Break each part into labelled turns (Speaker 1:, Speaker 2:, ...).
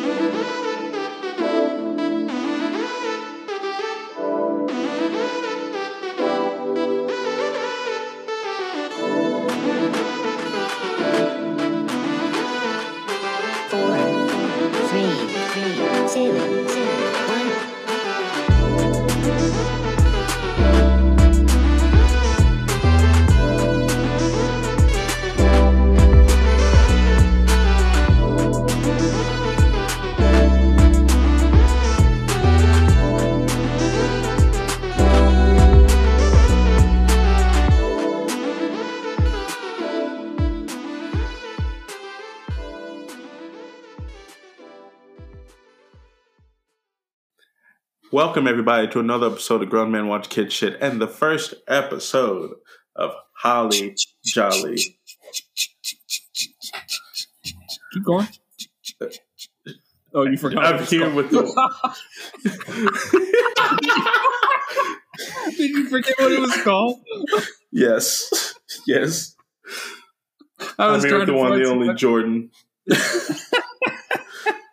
Speaker 1: four,
Speaker 2: Welcome everybody to another episode of Grown Men Watch Kid Shit and the first episode of Holly Jolly.
Speaker 3: Keep going. Oh, you forgot.
Speaker 2: I'm here with the
Speaker 3: Did you forget what it was called?
Speaker 2: yes, yes.
Speaker 3: I
Speaker 2: I'm
Speaker 3: was
Speaker 2: here with the one, the only Jordan,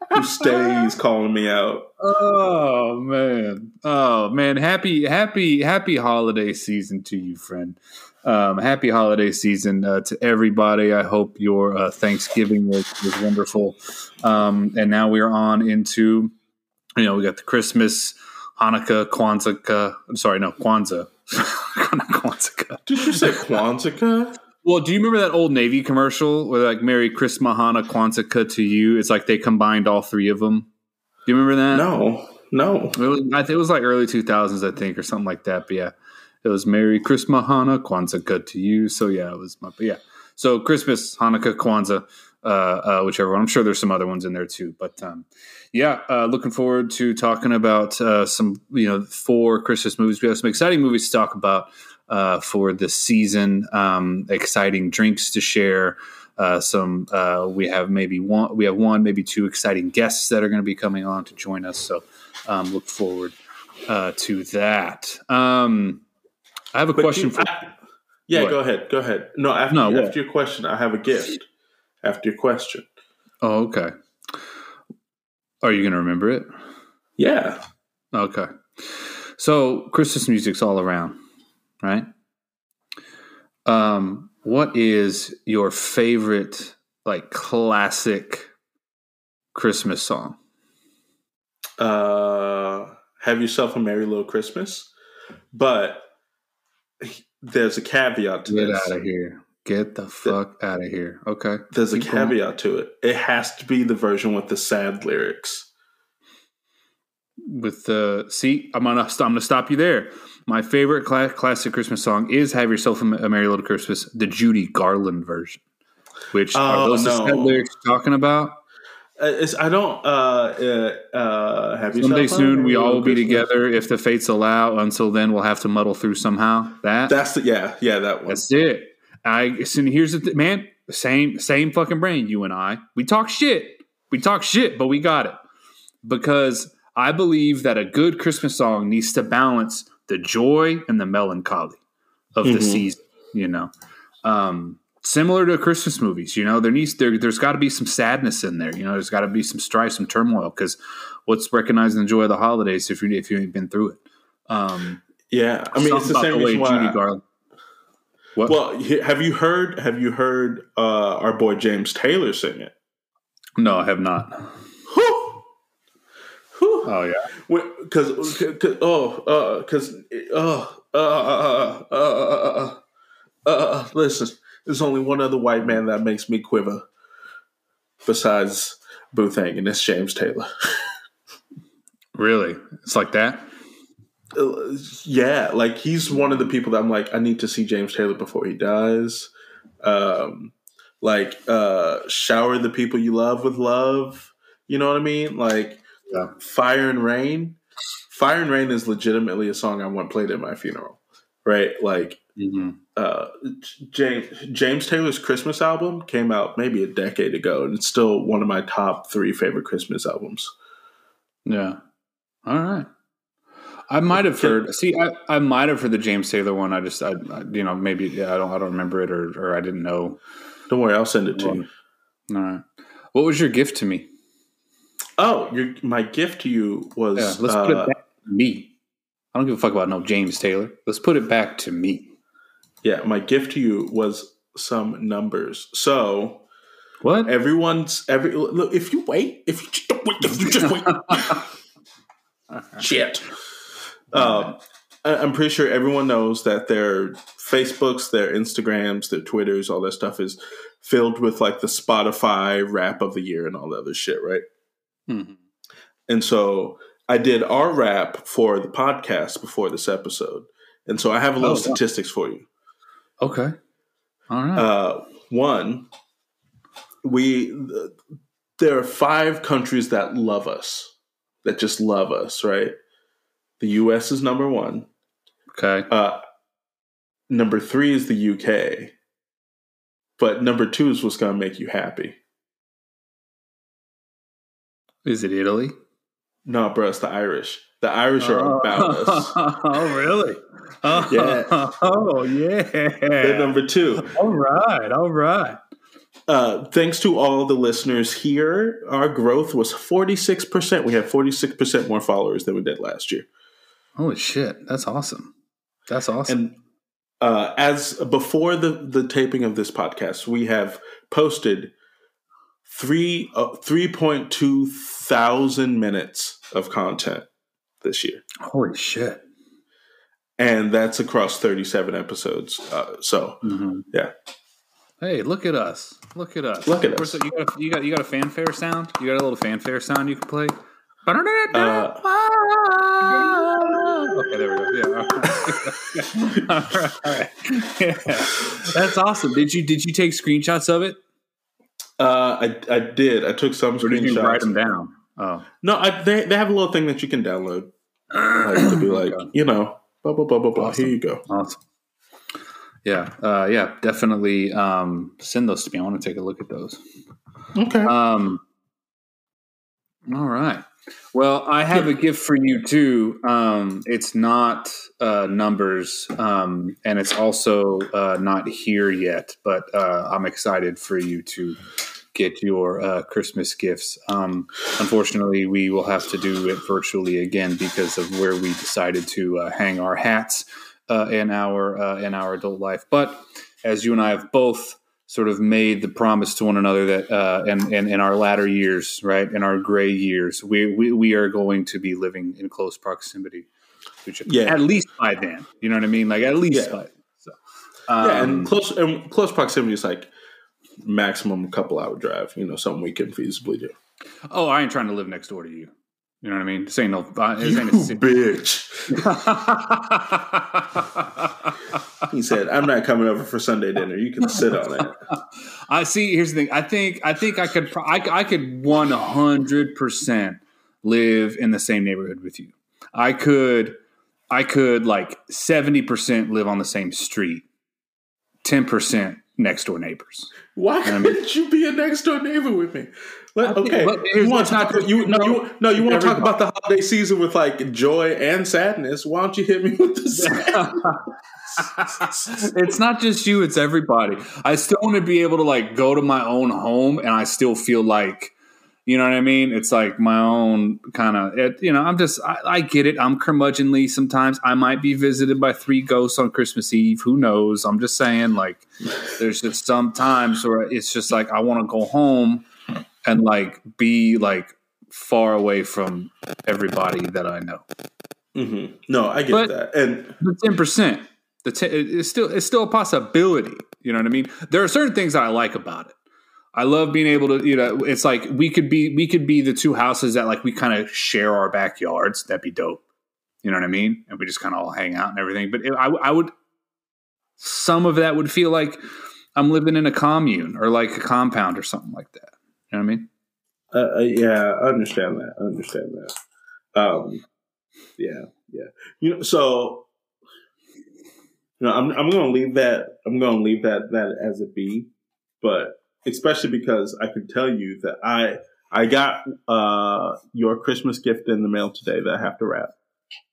Speaker 2: who stays calling me out.
Speaker 3: Oh man. Oh man. Happy, happy, happy holiday season to you, friend. Um, happy holiday season uh, to everybody. I hope your uh, Thanksgiving was, was wonderful. Um, and now we're on into, you know, we got the Christmas, Hanukkah, Kwanzaa. I'm sorry, no Kwanzaa. Kwanzaa.
Speaker 2: Did you say Kwanzaa?
Speaker 3: Well, do you remember that old Navy commercial where like "Merry Christmas, Hana, Kwanzaa to you"? It's like they combined all three of them. Do you remember that?
Speaker 2: No, no.
Speaker 3: It was, I think it was like early two thousands, I think, or something like that. But yeah, it was "Merry Christmas, Hana, Kwanzaa to you." So yeah, it was my but yeah. So Christmas, Hanukkah, Kwanzaa, uh, uh, whichever one. I'm sure there's some other ones in there too. But um, yeah, uh, looking forward to talking about uh, some you know four Christmas movies. We have some exciting movies to talk about uh, for this season. Um, exciting drinks to share. Uh, some uh, we have maybe one we have one maybe two exciting guests that are going to be coming on to join us. So um, look forward uh, to that. Um, I have a
Speaker 2: But
Speaker 3: question
Speaker 2: you-
Speaker 3: for
Speaker 2: I- yeah,
Speaker 3: What?
Speaker 2: go ahead. Go ahead. No, after,
Speaker 3: No, what?
Speaker 2: after your question, I have a gift. After your question.
Speaker 3: Oh, okay. Are you going to remember it?
Speaker 2: Yeah.
Speaker 3: Okay. So Christmas music's all around, right? Um, what is your favorite like classic Christmas song?
Speaker 2: uh, have yourself a merry little Christmas. But there's a caveat to
Speaker 3: Get
Speaker 2: this.
Speaker 3: out of here. Get the fuck out of here. Okay.
Speaker 2: There's a
Speaker 3: Keep going.
Speaker 2: caveat to it. It has to be the version with the sad lyrics.
Speaker 3: With the see, I'm gonna I'm gonna stop you there. My favorite cla- classic Christmas song is "Have Yourself a Merry Little Christmas," the Judy Garland version. Which
Speaker 2: Oh,
Speaker 3: are those
Speaker 2: no.
Speaker 3: sad lyrics you're talking about?
Speaker 2: Uh, it's, I don't. Uh, uh, uh, have yourself
Speaker 3: Someday soon we all will be together if the fates allow. Until then, we'll have to muddle through somehow. That
Speaker 2: That's the yeah yeah that one.
Speaker 3: that's it. I so here's the th- man. Same same fucking brain. You and I. We talk shit. We talk shit, but we got it because I believe that a good Christmas song needs to balance the joy and the melancholy of the
Speaker 2: Mhm.
Speaker 3: season. You know, um, similar to Christmas movies. You know, there needs there there's got to be some sadness in there. You know, there's got to be some strife, some turmoil. Because what's recognizing the joy of the holidays if you if you ain't been through it? Um,
Speaker 2: yeah, I mean it's the same
Speaker 3: about
Speaker 2: reason why.
Speaker 3: Judy Garland. What?
Speaker 2: well, have you heard? Have you heard uh, our boy James Taylor sing it?
Speaker 3: no, I have not. Oh yeah.
Speaker 2: because oh because oh uh, uh, uh, uh, uh, uh, listen there's only one other white man that makes me quiver besides Boothang and it's James Taylor
Speaker 3: Really? It's like that?
Speaker 2: Uh, yeah like he's one of the people that I'm like I need to see James Taylor before he dies um like uh shower the people you love with love you know what I mean like
Speaker 3: Yeah.
Speaker 2: Fire and Rain Fire and Rain is legitimately a song I want played at my funeral right like
Speaker 3: Mm-hmm.
Speaker 2: uh, James James Taylor's Christmas album came out maybe a decade ago, and it's still one of my top three favorite Christmas albums.
Speaker 3: Yeah. All right. I might have heard. See, I, I might have heard the James Taylor one. I just, I, I you know, maybe yeah, I don't, I don't remember it, or, or I didn't know.
Speaker 2: Don't worry, I'll send it to you.
Speaker 3: All right. What was your gift to me?
Speaker 2: Oh, your my gift to you was
Speaker 3: Yeah, let's put
Speaker 2: uh,
Speaker 3: it back to me. I don't give a fuck about no James Taylor. Let's put it back to me.
Speaker 2: yeah, my gift to you was some numbers. So
Speaker 3: What?
Speaker 2: everyone's every look. If you wait, if you just don't wait, if you just wait, shit. Um, I- I'm pretty sure everyone knows that their Facebooks, their Instagrams, their Twitters, all that stuff is filled with like the Spotify rap of the year and all the other shit, right?
Speaker 3: Mhm.
Speaker 2: And so I did our rap for the podcast before this episode. And so I have a little
Speaker 3: Oh, wow.
Speaker 2: statistics for you.
Speaker 3: Okay. All right.
Speaker 2: Uh, one, we there are five countries that love us, that just love us, right? The U.S. is number one.
Speaker 3: okay.
Speaker 2: Uh, number three is the U.K. But number two is what's going to make you happy.
Speaker 3: Is it Italy?
Speaker 2: No, bro, it's the Irish. The Irish are about us.
Speaker 3: oh, really? Oh,
Speaker 2: Yeah.
Speaker 3: Oh, yeah.
Speaker 2: They're number two.
Speaker 3: all right. All right.
Speaker 2: Uh, thanks to all the listeners here, our growth was 46%. We have 46% more followers than we did last year.
Speaker 3: Holy shit. That's awesome. That's awesome.
Speaker 2: And uh, as before the, the taping of this podcast, we have posted three uh, 3.2 thousand minutes of content this year.
Speaker 3: Holy shit.
Speaker 2: And that's across 37 episodes. Uh, so,
Speaker 3: Mhm.
Speaker 2: yeah.
Speaker 3: Hey, look at us! Look at us!
Speaker 2: Look at us.
Speaker 3: you got a, you got you got a fanfare sound. You got a little fanfare sound you can play.
Speaker 2: Uh,
Speaker 3: okay, there we go. Yeah, all right. all right. Yeah. That's awesome. Did you did you take screenshots of it,
Speaker 2: Uh, I, I did. I took some
Speaker 3: or you write them down? Oh,
Speaker 2: No, I, they, they have a little thing that you can download. Like, to be like, you know, blah, blah, blah, blah, blah.
Speaker 3: Awesome.
Speaker 2: Here you go.
Speaker 3: awesome. Yeah, uh, yeah, definitely. Um, send those to me. I want to take a look at those.
Speaker 2: Okay.
Speaker 3: Um, all right. Well, I have a gift for you too. Um, it's not uh, numbers, um, and it's also uh, not here yet. But uh, I'm excited for you to get your uh, Christmas gifts. Um, unfortunately, we will have to do it virtually again because of where we decided to uh, hang our hats uh, in our uh, in our adult life. But as you and I have both sort of made the promise to one another that uh, and, and in our latter years, right, in our gray years, we, we we are going to be living in close proximity to each other.
Speaker 2: Yeah.
Speaker 3: At least by then. You know what I mean? Like at least
Speaker 2: Yeah.
Speaker 3: by then. So um,
Speaker 2: yeah, and close and close proximity is like maximum couple hour drive. You know, something we can feasibly do.
Speaker 3: oh, I ain't trying to live next door to you. You know what I mean? This ain't no uh,
Speaker 2: You
Speaker 3: a
Speaker 2: bitch. He said, "I'm not coming over for Sunday dinner. You can sit on it."
Speaker 3: I see. Here's the thing. I think. I think I could. I, I could one hundred percent live in the same neighborhood with you. I could. I could like seventy percent live on the same street. Ten percent next door neighbors.
Speaker 2: Why
Speaker 3: I mean-
Speaker 2: couldn't you be a next door neighbor with me? Let, okay,
Speaker 3: but
Speaker 2: you want to talk?
Speaker 3: just-
Speaker 2: You no, you no, you want to talk about the holiday season with like joy and sadness? Why don't you hit me with the sadness?
Speaker 3: it's not just you; it's everybody. I still want to be able to like go to my own home, and I still feel like, you know what I mean. It's like my own kind of, you know. I'm just, I, I get it. I'm curmudgeonly sometimes. I might be visited by three ghosts on Christmas Eve. Who knows? I'm just saying, like, there's just some times where it's just like I want to go home and like be like far away from everybody that I know.
Speaker 2: Mm-hmm. No, I get
Speaker 3: But-
Speaker 2: that, and
Speaker 3: The ten percent, the ten, it's still it's still a possibility. You know what I mean? There are certain things that I like about it. I love being able to, you know, it's like we could be we could be the two houses that like we kind of share our backyards. That'd be dope. You know what I mean? And we just kind of all hang out and everything. But it, I, I would some of that would feel like I'm living in a commune or like a compound or something like that. You know what I mean?
Speaker 2: uh, uh, yeah, I understand that. I understand that. Um, yeah, yeah. You know, so you know, I'm I'm gonna leave that. I'm gonna leave that that as it be, but especially because I can tell you that I I got uh your Christmas gift in the mail today that I have to wrap.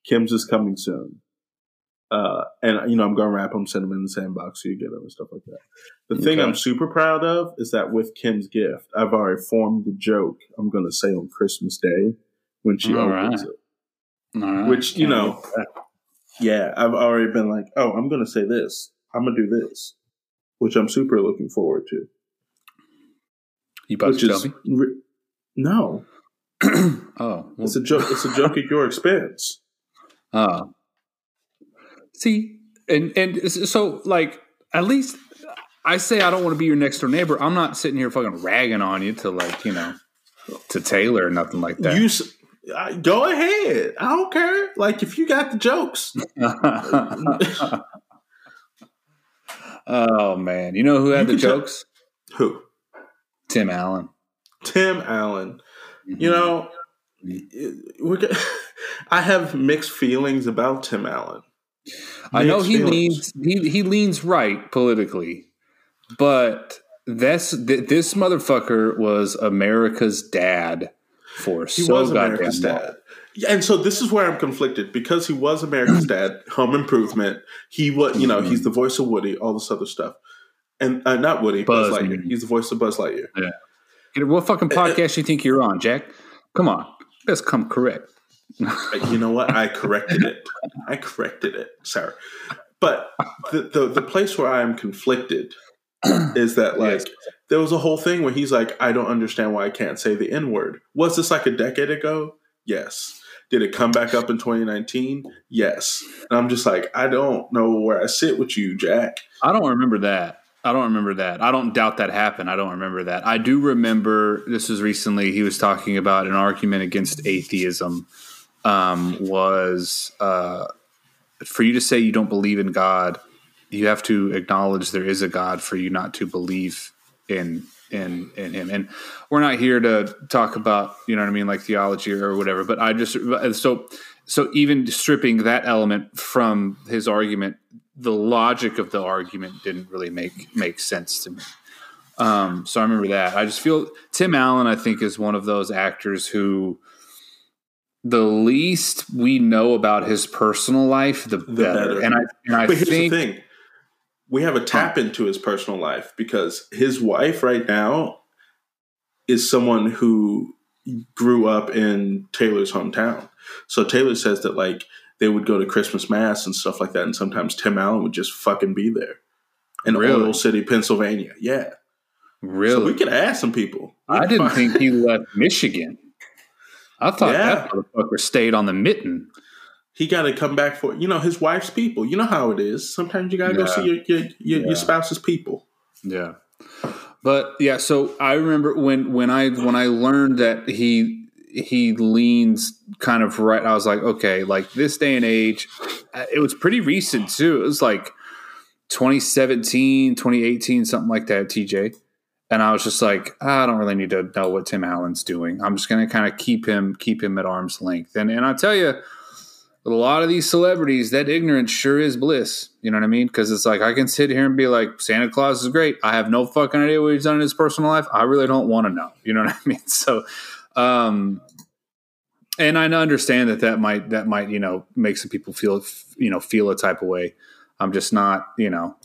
Speaker 2: Kim's is coming soon. Uh, and you know, I'm gonna wrap them, send them in the sandbox so you get them and stuff like that. The
Speaker 3: Okay.
Speaker 2: thing I'm super proud of is that with Kim's gift, I've already formed the joke I'm gonna say on Christmas Day when she
Speaker 3: All
Speaker 2: opens
Speaker 3: right.
Speaker 2: it.
Speaker 3: Right.
Speaker 2: Which, you know, Yeah, I've already been like, oh, I'm gonna say this. I'm gonna do this, which I'm super looking forward to.
Speaker 3: You about
Speaker 2: which
Speaker 3: to tell me?
Speaker 2: re- no,
Speaker 3: oh, well,
Speaker 2: it's a joke. It's a joke at your expense.
Speaker 3: Uh, see, and and so like at least I say I don't want to be your next door neighbor. I'm not sitting here fucking ragging on you to like you know to Taylor or nothing like that.
Speaker 2: You s- I- go ahead. I don't care. Like if you got the jokes,
Speaker 3: oh man, you know who had
Speaker 2: You
Speaker 3: the jokes?
Speaker 2: who?
Speaker 3: Tim Allen.
Speaker 2: Tim Allen. Mm-hmm. You know, mm-hmm. we're. go- I have mixed feelings about Tim Allen.
Speaker 3: I know he
Speaker 2: feelings.
Speaker 3: leans he he leans right politically, but that's th- this motherfucker was America's dad for
Speaker 2: He
Speaker 3: so
Speaker 2: was
Speaker 3: goddamn
Speaker 2: America's
Speaker 3: long.
Speaker 2: dad. And so this is where I'm conflicted because he was America's dad, Home Improvement. He was, you know, he's the voice of Woody, all this other stuff, and uh, not Woody, Buzz,
Speaker 3: Buzz,
Speaker 2: Lightyear. He's the voice of Buzz Lightyear.
Speaker 3: Yeah. What fucking podcast you think you're on, Jack? Come on, let's come correct.
Speaker 2: Uh, You know what? I corrected it. I corrected it, Sarah. But the, the the place where I am conflicted is that like
Speaker 3: Yes.
Speaker 2: there was a whole thing where he's like, I don't understand why I can't say the N word. Was this like a decade ago? Yes. Did it come back up in 2019? Yes. And I'm just like, I don't know where I sit with you, Jack.
Speaker 3: I don't remember that. I don't remember that. I don't doubt that happened. I don't remember that. I do remember this was recently. He was talking about an argument against atheism. Um, was uh, for you to say you don't believe in God, you have to acknowledge there is a God for you not to believe in in in Him. And we're not here to talk about you know what I mean, like theology or whatever. But I just so so even stripping that element from his argument, the logic of the argument didn't really make make sense to me. Um, so I remember that. I just feel Tim Allen, I think, is one of those actors who the least we know about his personal life, the, better.
Speaker 2: better.
Speaker 3: And I and I
Speaker 2: But here's
Speaker 3: think
Speaker 2: the thing. We have a tap into his personal life because his wife right now is someone who grew up in Taylor's hometown. So Taylor says that like they would go to Christmas mass and stuff like that, and sometimes Tim Allen would just fucking be there in
Speaker 3: Really?
Speaker 2: Oil City, Pennsylvania. Yeah,
Speaker 3: really,
Speaker 2: so we could ask some people. We
Speaker 3: I didn't
Speaker 2: find-
Speaker 3: think he left Michigan. I thought
Speaker 2: Yeah.
Speaker 3: that motherfucker stayed on the mitten.
Speaker 2: he got to come back for you know his wife's people. You know how it is. Sometimes you got to go see your your, your,
Speaker 3: Yeah.
Speaker 2: your spouse's people.
Speaker 3: Yeah. But yeah, so I remember when when I when I learned that he he leans kind of right I was like, okay, like this day and age, uh, it was pretty recent too. It was like 2017, 2018, something like that, TJ. And I was just like, I don't really need to know what Tim Allen's doing. I'm just going to kind of keep him keep him at arm's length. And and I tell you, a lot of these celebrities, that ignorance sure is bliss. You know what I mean? Because it's like I can sit here and be like, Santa Claus is great. I have no fucking idea what he's done in his personal life. I really don't want to know. You know what I mean? So, um, and I understand that that might that might you know make some people feel you know feel a type of way. I'm just not you know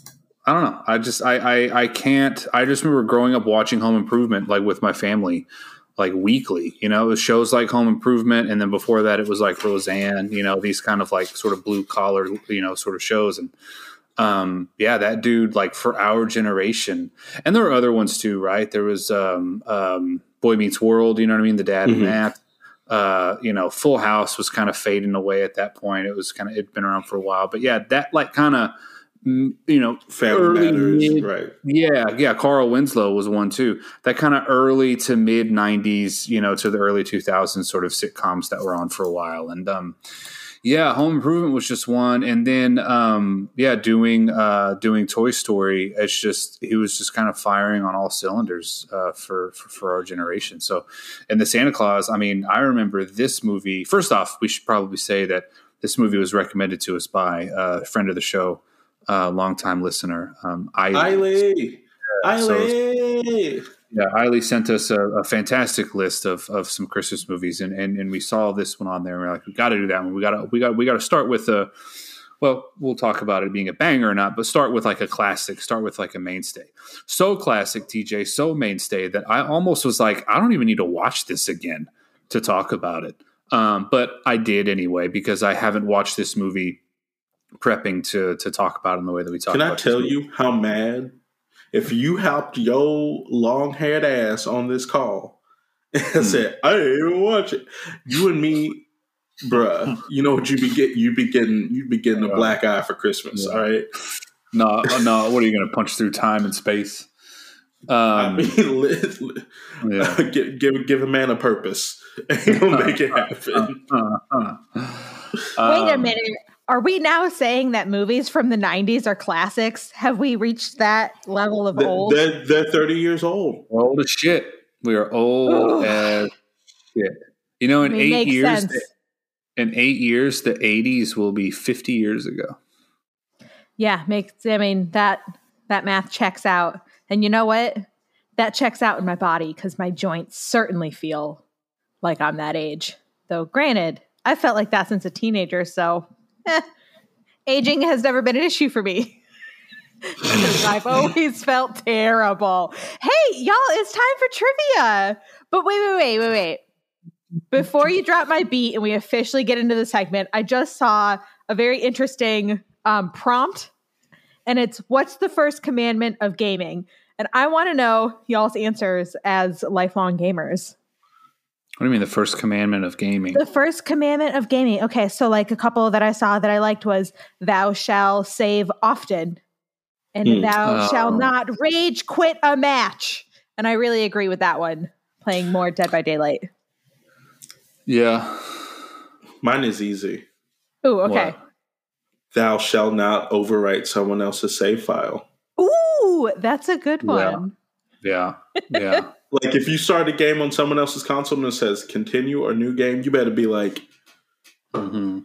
Speaker 3: I don't know. I just I I, I can't. I just remember growing up watching Home Improvement like with my family like weekly. You know, it was shows like Home Improvement, and then before that, it was like Roseanne. You know, these kind of like sort of blue collar, you know, sort of shows. And um, yeah, that dude, like for our generation, and there were other ones too, right? There was um, um, Boy Meets World. You know what I mean? The dad
Speaker 2: Mhm.
Speaker 3: and that. Uh, you know, Full House was kind of fading away at that point. It was kind of it'd been around for a while, but yeah, that like kind of you know
Speaker 2: Family
Speaker 3: Early
Speaker 2: Matters,
Speaker 3: mid-
Speaker 2: right?
Speaker 3: yeah, yeah. Carl Winslow was one too. That kind of early to mid '90s, you know, to the early 2000s sort of sitcoms that were on for a while. And um, yeah, Home Improvement was just one, and then um, yeah, doing uh, doing Toy Story. It's just he was just kind of firing on all cylinders uh, for, for for our generation. So, and the Santa Clause. I mean, I remember this movie. First off, we should probably say that this movie was recommended to us by uh, a friend of the show, uh, longtime listener, um, Eiley.
Speaker 2: Eiley, Eiley.
Speaker 3: Yeah, Eiley sent us a, a fantastic list of, of some Christmas movies, and, and, and we saw this one on there. And we're like, we got to do that one. We got to we got we got to start with the well, we'll talk about it being a banger or not, but start with like a classic, start with like a mainstay. So classic, TJ, so mainstay that I almost was like, I don't even need to watch this again to talk about it. Um, but I did anyway because I haven't watched this movie prepping to to talk about it in the way that we talk.
Speaker 2: Can I tell you how mad if you helped your long haired ass on this call and
Speaker 3: Hmm.
Speaker 2: said, I didn't even watch it. You and me, bruh, you know what you be getting? You be getting you be getting a black eye for Christmas,
Speaker 3: Yeah.
Speaker 2: all right?
Speaker 3: No, uh, no. What are you going to punch through time and space?
Speaker 2: I
Speaker 3: Um,
Speaker 2: mean, li- li-
Speaker 3: yeah.
Speaker 2: give, give give a man a purpose, and he'll make it happen.
Speaker 3: Uh, uh.
Speaker 4: Wait a
Speaker 3: Um,
Speaker 4: minute. Are we now saying that movies from the 90s are classics? Have we reached that level of
Speaker 2: They-
Speaker 4: old?
Speaker 2: They're, they're thirty years old.
Speaker 3: We're old as shit. We are old
Speaker 4: Ugh.
Speaker 3: as shit. You know, in
Speaker 4: I mean,
Speaker 3: eight
Speaker 4: makes
Speaker 3: years,
Speaker 4: sense.
Speaker 3: in eight years, the '80s will be 50 years ago.
Speaker 4: Yeah, makes I mean that that math checks out. And you know what? That checks out in my body because my joints certainly feel like I'm that age. Though granted, I felt like that since a teenager, so aging has never been an issue for me. I've always felt terrible. Hey, y'all, it's time for trivia. But wait, wait, wait, wait, wait. Before you drop my beat and we officially get into the segment, I just saw a very interesting um, prompt, and it's what's the first commandment of gaming? And I want to know y'all's answers as lifelong gamers.
Speaker 3: What do you mean, the first commandment of gaming?
Speaker 4: The first commandment of gaming. Okay, so like a couple that I saw that I liked was "Thou shall save often," and
Speaker 2: Hmm.
Speaker 4: "Thou
Speaker 3: Oh.
Speaker 4: shall not rage quit a match." And I really agree with that one. Playing more Dead by Daylight.
Speaker 3: Yeah.
Speaker 2: Mine is easy.
Speaker 4: Ooh, okay.
Speaker 3: What?
Speaker 2: Thou shall not overwrite someone else's save file.
Speaker 4: Ooh, that's a good
Speaker 3: Yeah.
Speaker 4: one.
Speaker 3: Yeah. Yeah.
Speaker 2: Like if you start a game on someone else's console and it says continue or new game, you better be like,
Speaker 3: hmm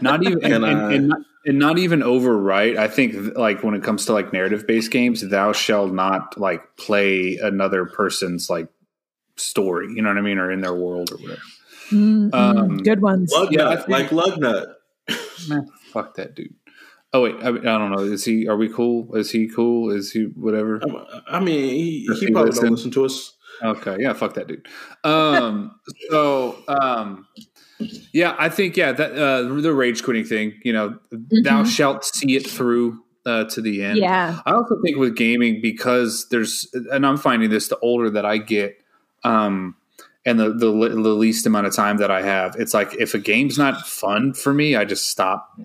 Speaker 3: Not even and, and,
Speaker 2: I-
Speaker 3: and, not, and not even overwrite. I think like when it comes to like narrative based games, thou shall not like play another person's like story. You know what I mean, or in their world or whatever.
Speaker 4: Mm, mm,
Speaker 3: Um,
Speaker 4: good ones.
Speaker 2: Lugnut,
Speaker 3: Yeah, I think-
Speaker 2: like Lugnut.
Speaker 3: Man, fuck that dude. Oh wait, I, I don't know. Is he? Are we cool? Is he cool? Is he whatever?
Speaker 2: I mean, he, he
Speaker 3: he
Speaker 2: probably
Speaker 3: listen?
Speaker 2: don't listen to us.
Speaker 3: Okay, yeah, fuck that dude. Um, so um, yeah, I think yeah that uh, the rage quitting thing. You know, thou
Speaker 4: Mhm.
Speaker 3: shalt see it through uh, to the end.
Speaker 4: Yeah.
Speaker 3: I also think with gaming because there's, and I'm finding this the older that I get, um, and the, the the least amount of time that I have, it's like if a game's not fun for me, I just stop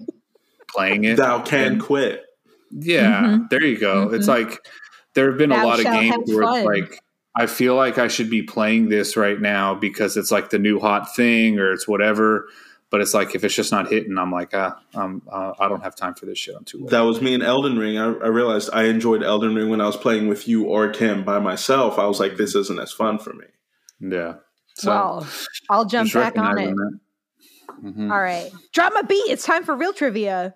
Speaker 3: playing it.
Speaker 2: Thou can
Speaker 3: And-
Speaker 2: quit.
Speaker 3: yeah,
Speaker 4: Mhm.
Speaker 3: there you go. It's
Speaker 4: Mhm.
Speaker 3: like there have been a lot of games
Speaker 4: have
Speaker 3: where it's like I feel like I should be playing this right now because it's like the new hot thing or it's whatever. But it's like if it's just not hitting, I'm like, ah, um, uh, I don't have time for this shit. I'm too late.
Speaker 2: That was me in Elden Ring. I, I realized I enjoyed Elden Ring when I was playing with you or Tim by myself. I was like, this isn't as fun for me.
Speaker 3: yeah. So
Speaker 4: well, I'll jump back on it.
Speaker 3: recognizing that. Mhm.
Speaker 4: All right. Drop my beat. It's time for real trivia.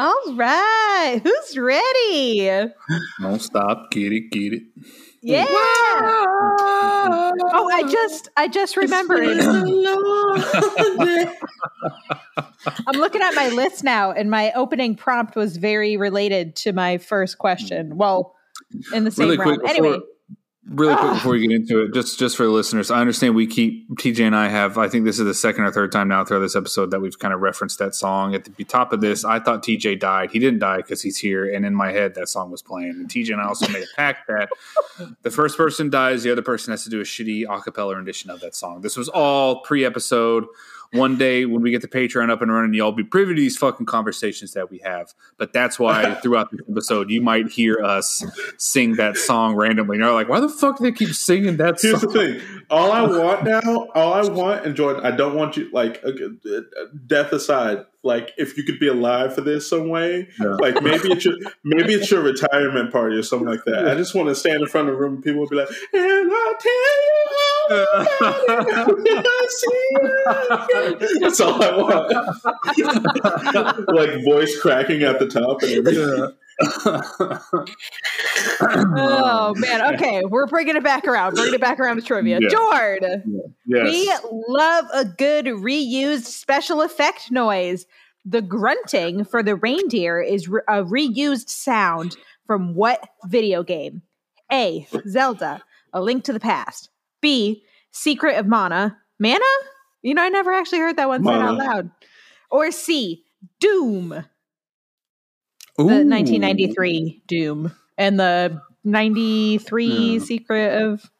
Speaker 4: All right. Who's ready?
Speaker 3: Don't stop. Get it. Get it.
Speaker 4: Yeah. Oh, I just I just remembered. I'm looking at my list now, and my opening prompt was very related to my first question. Well, in the same
Speaker 3: Really
Speaker 4: realm.
Speaker 3: quick before,
Speaker 4: Anyway,
Speaker 3: really quick
Speaker 4: Ah.
Speaker 3: before we get into it, just just for the listeners, I understand we keep TJ and I have. I think this is the second or third time now throughout this episode that we've kind of referenced that song at the top of this. I thought TJ died. He didn't die because he's here, and in my head that song was playing. And TJ and I also made a pact that the first person dies, the other person has to do a shitty acapella rendition of that song. This was all pre-episode. One day when we get the Patreon up and running, y'all be privy to these fucking conversations that we have. But that's why throughout the episode, you might hear us sing that song randomly. And you're like, why the fuck do they keep singing that
Speaker 2: Here's the thing. All I want now, all I want, and Jordan, I don't want you, like, uh, death aside, like, if you could be alive for this some way,
Speaker 3: Yeah.
Speaker 2: like, maybe it's your, maybe it's your retirement party or something like that. I just want to stand in front of a room and people will be like, and I'll tell you all about it I see you. That's all I want. like, voice cracking at the top and everything.
Speaker 4: Oh man. Okay, we're bringing it back around. Bringing it back around to trivia.
Speaker 3: Yeah.
Speaker 4: Jord,
Speaker 3: yes.
Speaker 4: we love a good reused special effect noise. The grunting for the reindeer is re- a reused sound from what video game? A. Zelda, A Link to the Past. B. Secret of Mana. Mana? You know, I never actually heard that one said out loud. Or C. Doom, the 1993 Doom, and the 93
Speaker 3: Hmm.
Speaker 4: Secret of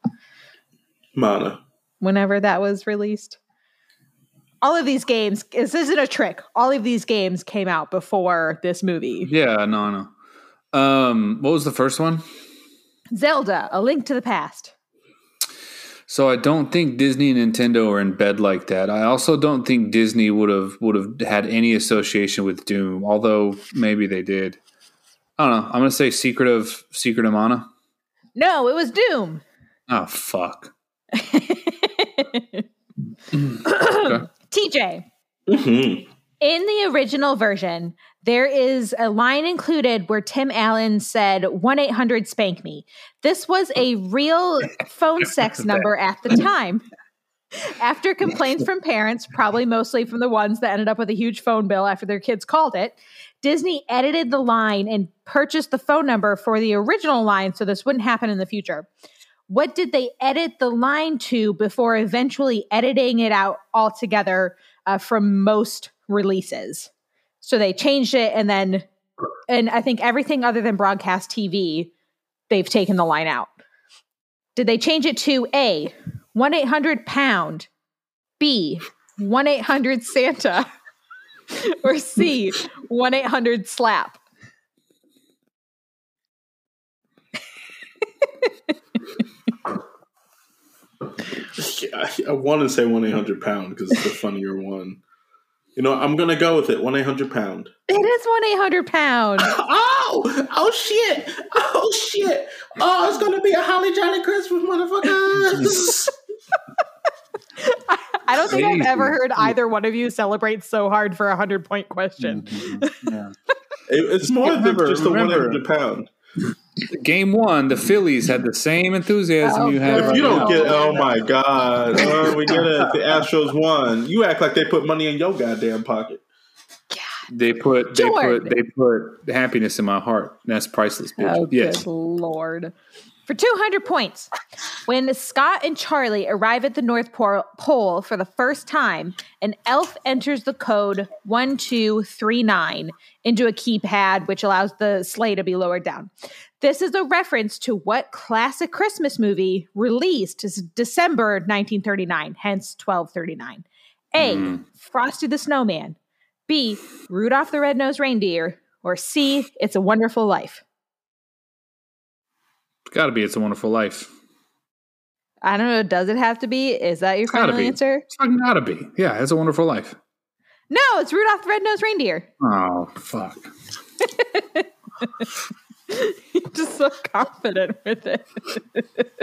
Speaker 2: Mana.
Speaker 4: whenever that was released. All of these games, this isn't a trick. All of these games came out before this movie.
Speaker 3: Yeah, no, no. Um, what was the first one?
Speaker 4: Zelda, A Link to the Past.
Speaker 3: So I don't think Disney and Nintendo are in bed like that. I also don't think Disney would have would have had any association with Doom, although maybe they did. I don't know. I'm gonna say Secret of Secret of Mana.
Speaker 4: No, it was Doom.
Speaker 3: Oh fuck.
Speaker 4: TJ,
Speaker 2: hmm
Speaker 4: in the original version, there is a line included where Tim Allen said 1 800 spank me. This was a real phone sex number at the time. After complaints from parents, probably mostly from the ones that ended up with a huge phone bill after their kids called it, Disney edited the line and purchased the phone number for the original line so this wouldn't happen in the future. What did they edit the line to before eventually editing it out altogether uh, from most releases? So they changed it and then, and I think everything other than broadcast TV, they've taken the line out. Did they change it to A, 1 800 pound, B, 1 800 Santa, or C, 1 800 slap?
Speaker 2: I, I want to say one eight hundred pound because it's the funnier one. You know, I'm gonna go with it. One eight hundred pound.
Speaker 4: It is 1 800 pound.
Speaker 2: Oh, oh shit! Oh shit! Oh, it's gonna be a holly jolly Christmas, motherfuckers!
Speaker 4: I don't think I've ever heard either one of you celebrate so hard for a 100 point question.
Speaker 3: Yeah.
Speaker 2: It- it's more
Speaker 3: Remember-
Speaker 2: than just the one eight
Speaker 3: remember-
Speaker 2: hundred pound.
Speaker 3: Game one, the Phillies had the same enthusiasm
Speaker 4: Oh,
Speaker 3: you have.
Speaker 2: If
Speaker 3: right
Speaker 2: you don't
Speaker 3: now.
Speaker 2: get, oh my god, oh, we get it. The Astros won. You act like they put money in your goddamn pocket.
Speaker 3: They put they
Speaker 4: Jordan.
Speaker 3: put they put happiness in my heart. That's priceless, bitch.
Speaker 4: Oh,
Speaker 3: yes.
Speaker 4: good lord. For 200 points, when Scott and Charlie arrive at the North Pole Pole for the first time, an elf enters the code 1239 into a keypad, which allows the sleigh to be lowered down. This is a reference to what classic Christmas movie released December 1939, hence 1239? A.
Speaker 3: Mm.
Speaker 4: Frosty the Snowman. B. Rudolph the Red-Nosed Reindeer. Or C. It's a Wonderful Life.
Speaker 3: Gotta be. It's a wonderful life.
Speaker 4: I don't know. Does it have to be? Is that your
Speaker 3: Gotta
Speaker 4: final answer?
Speaker 3: It's fucking gotta be. Yeah, it's a wonderful life.
Speaker 4: No, it's Rudolph the Red-Nosed Reindeer.
Speaker 3: Oh fuck.
Speaker 4: You're just so confident with it.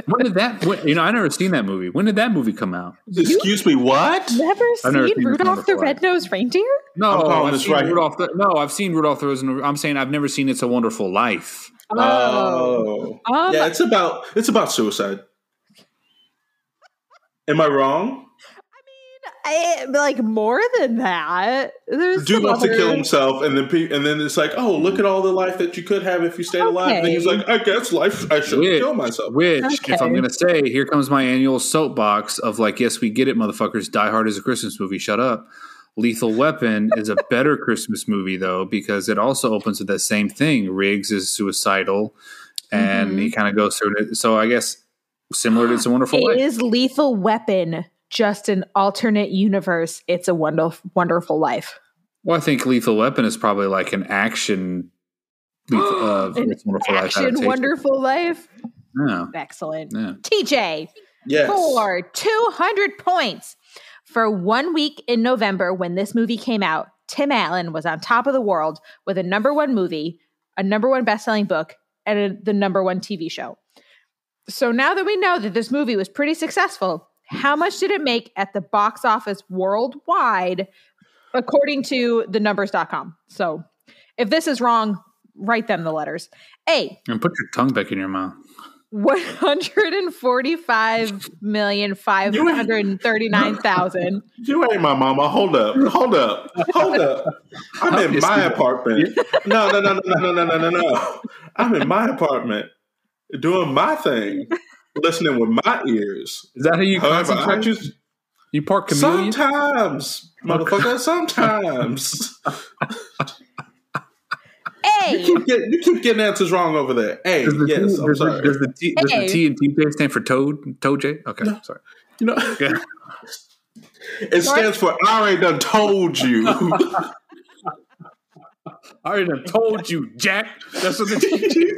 Speaker 3: When did that? When, you know, I never seen that movie. When did that movie come out?
Speaker 2: Excuse me, what?
Speaker 4: Never
Speaker 3: I've never
Speaker 4: seen
Speaker 3: seen It's a
Speaker 4: Rudolph the Red-Nosed Reindeer?
Speaker 3: No,
Speaker 2: I'm
Speaker 3: I've
Speaker 2: this
Speaker 3: seen
Speaker 2: right.
Speaker 3: Rudolph. The, no, I've seen Rudolph the Red. I'm saying I've never seen It's a Wonderful Life.
Speaker 2: Oh,
Speaker 4: Um,
Speaker 2: yeah. It's about it's about suicide. Am I wrong?
Speaker 4: I, like more than that. There's
Speaker 2: Dude
Speaker 4: some
Speaker 2: wants to kill himself, and then pe- and then it's like, oh, look at all the life that you could have if you stayed alive. And then he's like, I guess life. I should kill myself.
Speaker 3: Which, if I'm gonna say, here comes my annual soapbox of like, yes, we get it, motherfuckers. Die Hard is a Christmas movie. Shut up. Lethal Weapon is a better Christmas movie though because it also opens with that same thing. Riggs is suicidal, and
Speaker 4: Mhm.
Speaker 3: he kind of goes through it. So I guess similar to It's a Wonderful Life.
Speaker 4: Is Lethal Weapon just an alternate universe? It's a wonderful, wonderful life.
Speaker 3: Well, I think Lethal Weapon is probably like an action. Lethal, uh,
Speaker 4: An
Speaker 3: It's Wonderful Life
Speaker 4: Action,
Speaker 3: adaptation.
Speaker 4: wonderful life.
Speaker 3: Yeah,
Speaker 4: Excellent.
Speaker 3: yeah.
Speaker 4: TJ,
Speaker 2: Yes.
Speaker 4: for 200 points. For one week in November, when this movie came out, Tim Allen was on top of the world with a number one movie, a number one best-selling book, and a, the number one TV show. So now that we know that this movie was pretty successful, how much did it make at the box office worldwide, according to the numbers.com? So if this is wrong, write them the letters. A.
Speaker 3: And put your tongue back in your mouth.
Speaker 4: One hundred and forty-five million five hundred and thirty-nine thousand.
Speaker 2: You ain't my mama. Hold up. Hold up. Hold up. I'm in my apartment. No, no, no, no, no, no, no, no, no. I'm in my apartment doing my thing, listening with my ears.
Speaker 3: Is that how you
Speaker 2: However, I
Speaker 3: concentrate?
Speaker 2: just
Speaker 3: you park chameleon?
Speaker 2: sometimes, motherfucker, sometimes.
Speaker 4: Hey.
Speaker 2: You keep, get, you keep getting answers wrong over there. Hey,
Speaker 3: Does the,
Speaker 2: yes,
Speaker 3: T,
Speaker 2: I'm
Speaker 3: does, the, does, the T, does
Speaker 4: Hey.
Speaker 3: the T and TJ stand for Toad? Toad J? Okay, sorry.
Speaker 2: You know,
Speaker 3: Yeah.
Speaker 2: it stands for I already done told you.
Speaker 3: I already done told you, Jack. That's what the T T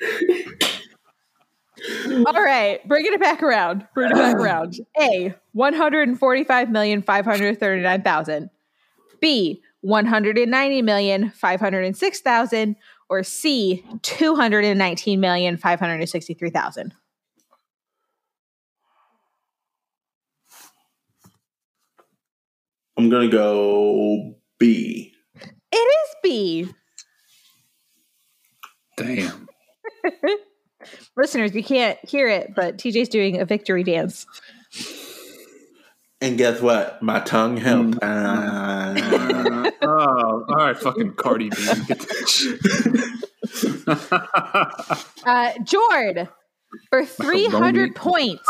Speaker 4: All right, bringing it back around. Bring it back around. A. One hundred and forty-five million five hundred thirty-nine thousand. B. One hundred and ninety million five hundred and six thousand. Or C. Two hundred and nineteen million five hundred and sixty-three thousand.
Speaker 2: I'm gonna go B.
Speaker 4: It is B.
Speaker 3: Damn.
Speaker 4: Listeners, you can't hear it, but TJ's doing a victory dance.
Speaker 2: And guess what? My tongue helped. Uh,
Speaker 3: Uh, oh, all right, fucking Cardi B. Get that shit.
Speaker 4: Uh, Jord, for 300 points,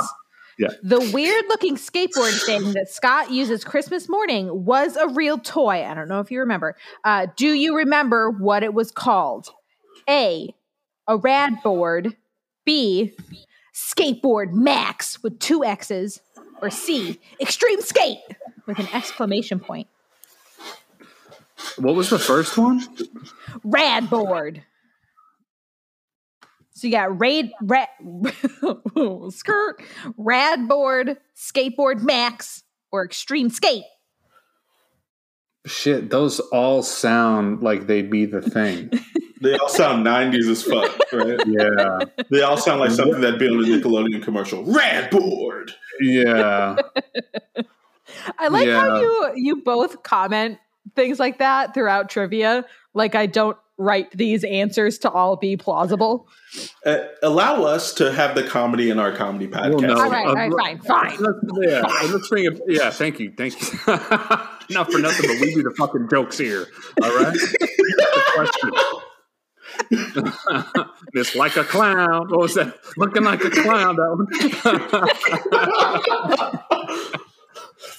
Speaker 3: Yeah.
Speaker 4: the weird looking skateboard thing that Scott uses Christmas morning was a real toy. I don't know if you remember. Uh, do you remember what it was called? A, a rad board. B, skateboard max with two X's. Or C, extreme skate with an exclamation point.
Speaker 3: what was the first one?
Speaker 4: Rad board. So you got raid, rad, skirt, rad board, skateboard max, or extreme skate.
Speaker 3: Shit, those all sound like they'd be the thing.
Speaker 2: they all sound 90s as fuck, right?
Speaker 3: Yeah.
Speaker 2: They all sound like something that'd be on a Nickelodeon commercial. Red board.
Speaker 3: Yeah.
Speaker 4: I like how you you both comment things like that throughout trivia. Like I don't write these answers to all be plausible.
Speaker 2: Uh, allow us to have the comedy in our comedy podcast.
Speaker 3: Well, no.
Speaker 4: All right, all
Speaker 3: uh,
Speaker 4: fine, fine.
Speaker 3: Let's, yeah, let's bring it. Yeah, thank you, thank you. Not for nothing, but we do the fucking jokes here. All right. That's the question. it's like a clown. What was that? Looking like a clown. That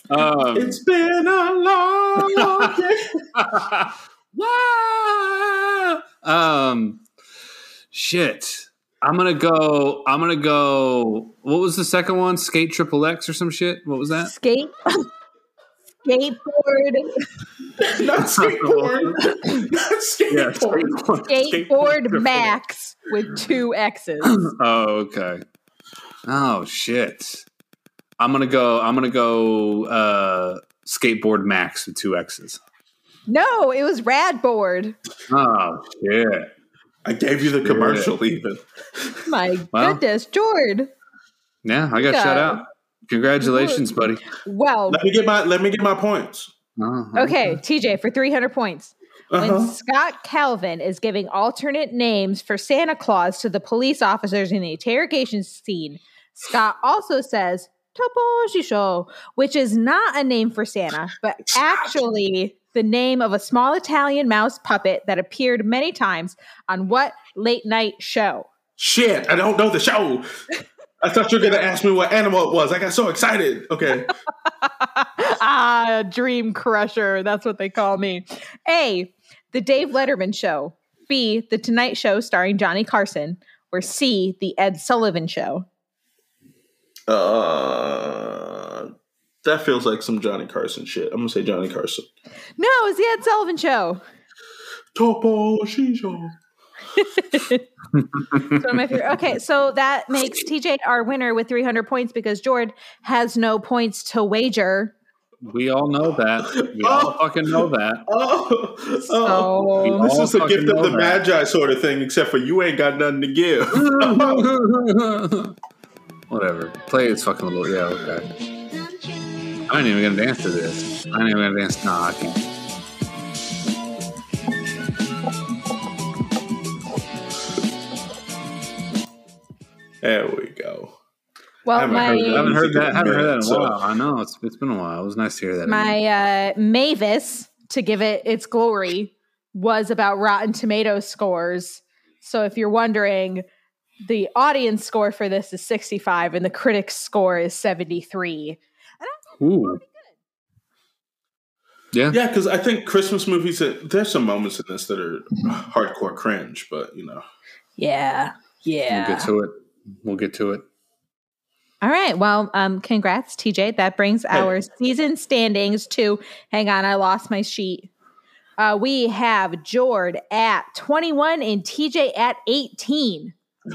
Speaker 3: one. um,
Speaker 2: It's been a long, long day.
Speaker 3: Wah! Um, shit. I'm gonna go. I'm gonna go. What was the second one? Skate Triple X or some shit. What was that?
Speaker 4: Skate, skateboard,
Speaker 2: Not skateboard. Not
Speaker 3: Yeah,
Speaker 2: skateboard.
Speaker 4: skateboard max with two X's.
Speaker 3: Oh, okay. Oh shit. I'm gonna go. I'm gonna go. Uh, skateboard Max with two X's.
Speaker 4: No, it was rad board.
Speaker 3: Oh shit.
Speaker 2: I gave you the commercial even.
Speaker 4: My
Speaker 3: Well.
Speaker 4: goodness, Jord.
Speaker 3: Yeah, I got
Speaker 4: Yeah.
Speaker 3: shut out. Congratulations, buddy.
Speaker 4: Well,
Speaker 2: Let me get my let me get my points.
Speaker 3: Oh,
Speaker 4: okay, TJ for 300 points. When
Speaker 2: Uh-huh.
Speaker 4: Scott Calvin is giving alternate names for Santa Claus to the police officers in the interrogation scene, Scott also says Topo which is not a name for Santa, but actually the name of a small Italian mouse puppet that appeared many times on what late night show?
Speaker 2: Shit, I don't know the show. I thought you were gonna ask me what animal it was. I got so excited. Okay.
Speaker 4: ah, dream crusher. That's what they call me. A, the Dave Letterman show. B, the Tonight Show starring Johnny Carson. Or C, the Ed Sullivan show.
Speaker 2: Uh, that feels like some Johnny Carson shit. I'm gonna say Johnny Carson.
Speaker 4: No, it's the Ed Sullivan show.
Speaker 2: Topo Gigio.
Speaker 4: It's my favorite. Okay, so that makes TJ our winner with 300 points because Jord has no points to wager.
Speaker 3: We all know that. We all
Speaker 2: Oh.
Speaker 3: fucking know that.
Speaker 2: Oh, oh.
Speaker 4: So
Speaker 2: this is the gift of the
Speaker 3: that.
Speaker 2: Magi sort of thing, except for you ain't got nothing to give.
Speaker 3: Whatever. Play its fucking a little. Yeah, okay. I ain't even gonna dance to this. I ain't even gonna dance. Nah, I can't.
Speaker 2: There we go.
Speaker 4: Well,
Speaker 2: haven't
Speaker 4: my
Speaker 2: heard
Speaker 3: I haven't heard that. I Haven't heard that in a
Speaker 2: So-
Speaker 3: while. I know it's it's been a while. It was nice to hear that.
Speaker 4: my uh, Mavis to give it its glory was about Rotten Tomato scores. So if you're wondering, the audience score for this is 65 and the critics score is 73.
Speaker 3: Ooh. Yeah.
Speaker 2: Yeah, because I think Christmas movies. uh, There's some moments in this that are hardcore cringe, but you know,
Speaker 4: Yeah. Yeah.
Speaker 3: We'll get to it. We'll get to it.
Speaker 4: All right. Well, um, congrats, TJ. That brings our season standings to hang on, I lost my sheet. Uh, we have Jord at 21 and TJ at 18.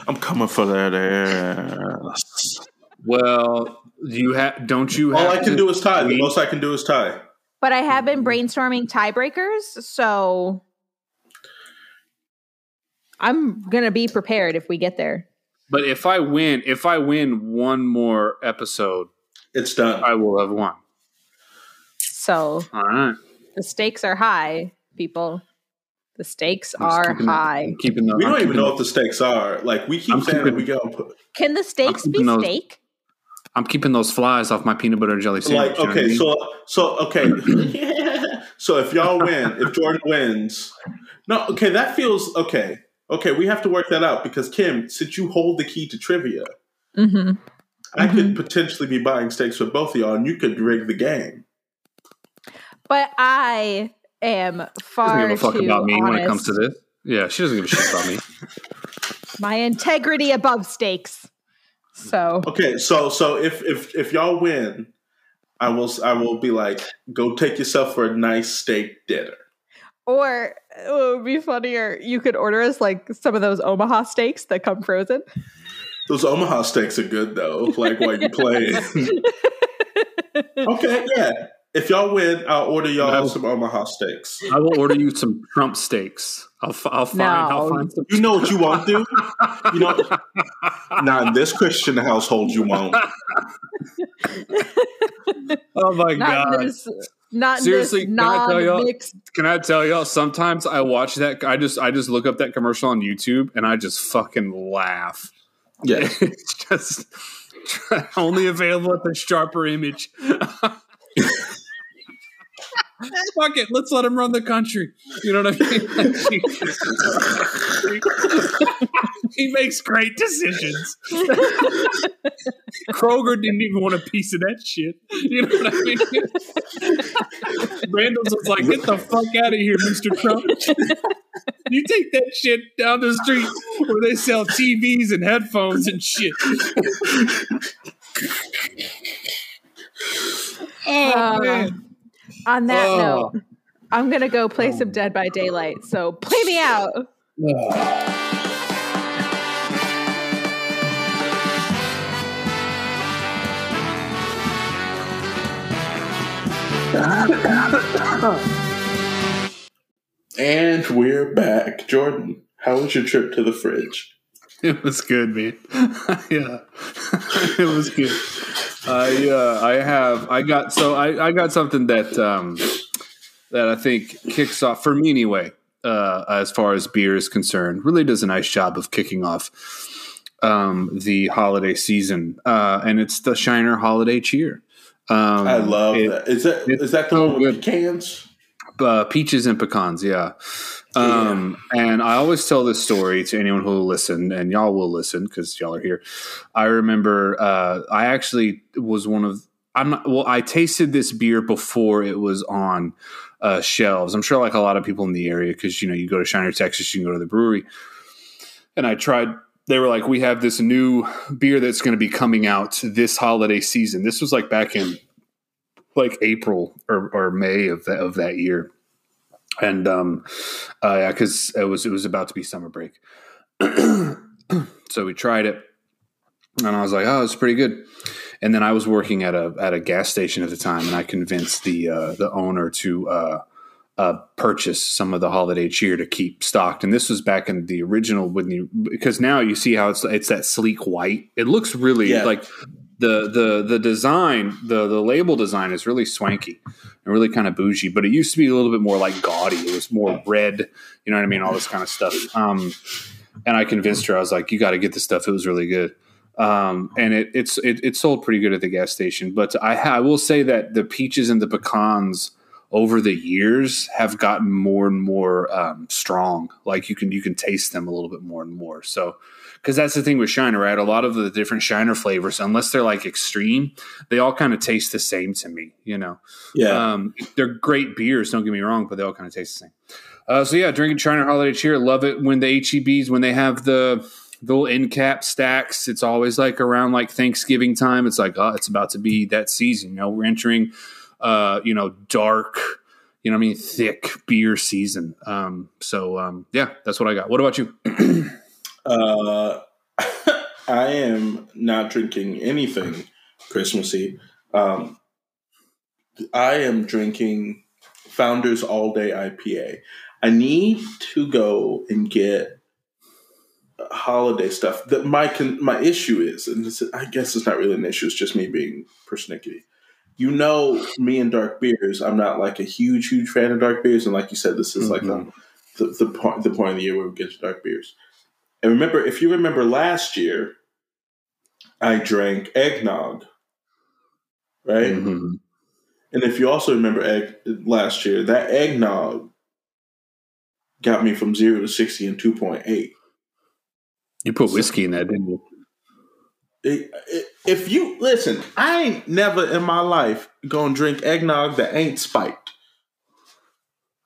Speaker 2: I'm coming for that ass.
Speaker 3: Well, you have don't you have
Speaker 2: All I can do is tie. The most I can do is tie.
Speaker 4: But I have been brainstorming tiebreakers, so I'm gonna be prepared if we get there.
Speaker 3: But if I win, if I win one more episode,
Speaker 2: It's done.
Speaker 3: I will have won.
Speaker 4: So
Speaker 3: All right.
Speaker 4: the stakes are high, people. The stakes
Speaker 3: I'm
Speaker 4: are
Speaker 3: keeping
Speaker 4: high.
Speaker 3: I'm keeping the,
Speaker 2: we
Speaker 3: I'm
Speaker 2: don't even know
Speaker 3: the-
Speaker 2: what the stakes are. Like we keep
Speaker 3: I'm
Speaker 2: saying
Speaker 3: keeping-
Speaker 2: we go put-
Speaker 4: Can the stakes be
Speaker 3: keeping those-
Speaker 4: steak?
Speaker 3: I'm keeping those flies off my peanut butter and jelly sandwich.
Speaker 2: like
Speaker 3: you know what I
Speaker 2: okay,
Speaker 3: mean?
Speaker 2: so so okay. so if y'all win, if Jordan wins, no, okay, that feels okay. Okay, we have to work that out because Kim, since you hold the key to trivia,
Speaker 4: Mm-hmm.
Speaker 2: I could potentially be buying stakes for both of y'all, and you could rig the game.
Speaker 4: But I am
Speaker 3: She doesn't
Speaker 4: far
Speaker 3: give a fuck
Speaker 4: too
Speaker 3: about me
Speaker 4: honest.
Speaker 3: when it comes to this. Yeah, she doesn't give a shit about me.
Speaker 4: My integrity above stakes. So
Speaker 2: Okay, so so if if if y'all win, I will I will be like, go take yourself for a nice steak dinner.
Speaker 4: Or it would be funnier. You could order us like some of those Omaha steaks that come frozen.
Speaker 2: Those Omaha steaks are good though. Like while you play. okay, yeah. If y'all win, I'll order y'all
Speaker 3: No.
Speaker 2: some Omaha steaks.
Speaker 3: I will order you some Trump steaks. I'll, f- I'll find. I'll
Speaker 4: No.
Speaker 3: find some.
Speaker 2: You know what you won't do? You know, not in this Christian household, you won't.
Speaker 3: Oh my
Speaker 4: Not
Speaker 3: god!
Speaker 4: this not
Speaker 3: Seriously,
Speaker 4: in
Speaker 3: can I tell y'all-
Speaker 4: non-mixed
Speaker 3: Can I tell y'all? Sometimes I watch that. I just I just look up that commercial on YouTube and I just fucking laugh.
Speaker 2: Yeah.
Speaker 3: it's just only available at the sharper image. Fuck it, let's let him run the country. You know what I mean? he makes great decisions. Kroger didn't even want a piece of that shit. You know what I mean? Randall's was like, "Get the fuck out of here, Mister Trump." You take that shit down the street where they sell TVs and headphones and shit. oh
Speaker 4: Uh,
Speaker 3: man.
Speaker 4: On that
Speaker 3: Oh.
Speaker 4: note, I'm gonna go play some Dead by Daylight. So play me out.
Speaker 2: And we're back. Jordan, how was your trip to the fridge?
Speaker 3: It was good, man. yeah, it was good. I uh, I have I got so I, I got something that um, that I think kicks off for me anyway. Uh, as far as beer is concerned, really does a nice job of kicking off um, the holiday season, uh, and it's the Shiner Holiday Cheer. Um,
Speaker 2: I love
Speaker 3: it-
Speaker 2: that. Is that that the
Speaker 3: so
Speaker 2: one with
Speaker 3: good.
Speaker 2: pecans?
Speaker 3: uh, peaches and pecans, yeah. Um, And I always tell this story to anyone who will listen, and y'all will listen because y'all are here. I remember uh, I actually was one of I'm not well. I tasted this beer before it was on uh, shelves. I'm sure like a lot of people in the area because you know you go to Shiner, Texas, you can go to the brewery, and I tried. They were like, "We have this new beer that's going to be coming out this holiday season." This was like back in like April or, or May of that, of that year. And um, uh, yeah, because it was it was about to be summer break, so we tried it, and I was like, "Oh, it's pretty good." And then I was working at a at a gas station at the time, and I convinced the uh, the owner to uh, uh, purchase some of the holiday cheer to keep stocked. And this was back in the original when you because now you see how it's it's that sleek white. It looks really
Speaker 2: Yeah.
Speaker 3: like the the the design the the label design is really swanky and really kind of bougie. But it used to be a little bit more like gaudy. It was more red. You know what I mean? All this kind of stuff. Um, and I convinced her. I was like, "You got to get this stuff. It was really good." um, and it, it's it, it sold pretty good at the gas station. But I, ha- I will say that the peaches and the pecans over the years have gotten more and more um, strong. Like you can you can taste them a little bit more and more. So because that's the thing with Shiner, right? A lot of the different Shiner flavors, unless they're like extreme, they all kind of taste the same to me. You know,
Speaker 2: Yeah.
Speaker 3: um, they're great beers. Don't get me wrong, but they all kind of taste the same. Uh, so yeah, drinking Shiner Holiday Cheer. Love it when the HEBs when they have the the little end cap stacks. It's always like around like Thanksgiving time. It's like oh, it's about to be that season. You know, we're entering, uh, you know, dark. You know, I mean, thick beer season. Um, so um, yeah, that's what I got. What about you?
Speaker 2: Uh, I am not drinking anything Christmassy. Um, I am drinking Founders All Day IPA. I need to go and get holiday stuff. That my con- my issue is, and this, I guess it's not really an issue. It's just me being persnickety. You know, me and dark beers. I'm not like a huge, huge fan of dark beers, and like you said, this is like the, the the point the point of the year where we get to dark beers. And remember, if you remember last year, I drank eggnog, right?
Speaker 3: Mhm.
Speaker 2: And if you also remember egg last year, that eggnog got me from zero to sixty in two point eight.
Speaker 3: You put whiskey in that, didn't you?
Speaker 2: If you listen, I ain't never in my life gonna drink eggnog that ain't spiked.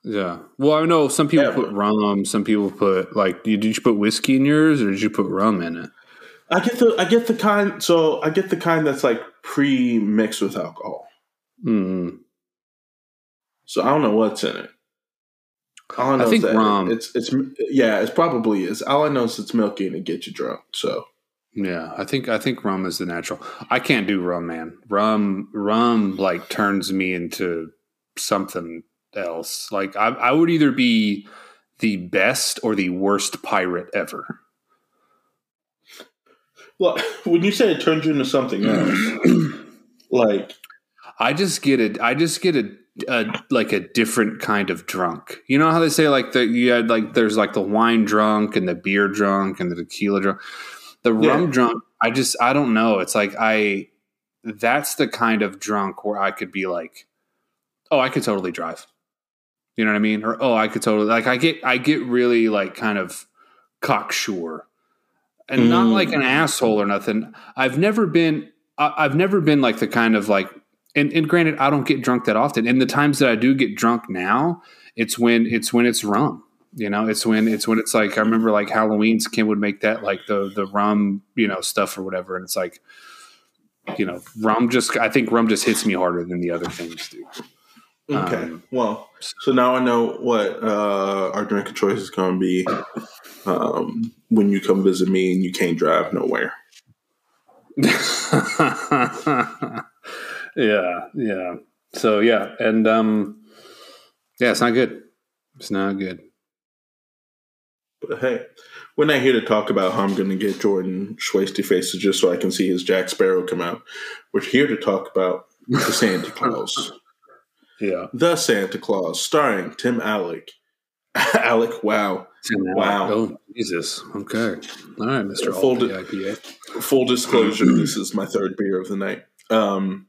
Speaker 3: Yeah. Well, I know some people
Speaker 2: Ever.
Speaker 3: put rum. Some people put like. Did you put whiskey in yours, or did you put rum in it?
Speaker 2: I get the I get the kind so I get the kind that's like pre mixed with alcohol.
Speaker 3: Mm.
Speaker 2: So I don't know what's in it. All I know
Speaker 3: think
Speaker 2: is that
Speaker 3: rum.
Speaker 2: It's it's yeah, it's probably is. All I know is it's milky and it gets you drunk. So
Speaker 3: Yeah, I think I think rum is the natural. I can't do rum, man. Rum, rum, like turns me into something else. Like I, I would either be the best or the worst pirate ever.
Speaker 2: well, when you say it turns you into something else, like
Speaker 3: I just get it. I just get a, a like a different kind of drunk. You know how they say like the you had like there's like the wine drunk and the beer drunk and the tequila drunk. The
Speaker 2: Yeah.
Speaker 3: rum drunk. I just I don't know. It's like I that's the kind of drunk where I could be like, oh, I could totally drive. You know what I mean? Or oh, I could totally like I get I get really like kind of cocksure and not
Speaker 2: Mm.
Speaker 3: like an asshole or nothing. I've never been I, I've never been like the kind of like and, and granted I don't get drunk that often. And the times that I do get drunk now, it's when it's when it's rum. You know, it's when it's when it's like I remember like Halloween's Kim would make that like the the rum, you know, stuff or whatever. And it's like you know, rum just I think rum just hits me harder than the other things do.
Speaker 2: okay,
Speaker 3: Um,
Speaker 2: well, so now I know what uh, our drink of choice is going to be um, when you come visit me and you can't drive nowhere.
Speaker 3: yeah, yeah. So yeah, and um yeah, it's not good. It's not good.
Speaker 2: But hey, we're not here to talk about how I'm going to get Jordan Schwasty faces just so I can see his Jack Sparrow come out. We're here to talk about the Santa Clause.
Speaker 3: Yeah.
Speaker 2: The Santa Clause, starring Tim Alec. Alec, wow. Wow.
Speaker 3: Oh Jesus. Okay. All right, Mister
Speaker 2: Full di-
Speaker 3: IPA.
Speaker 2: Full disclosure, this is my third beer of the night. Um,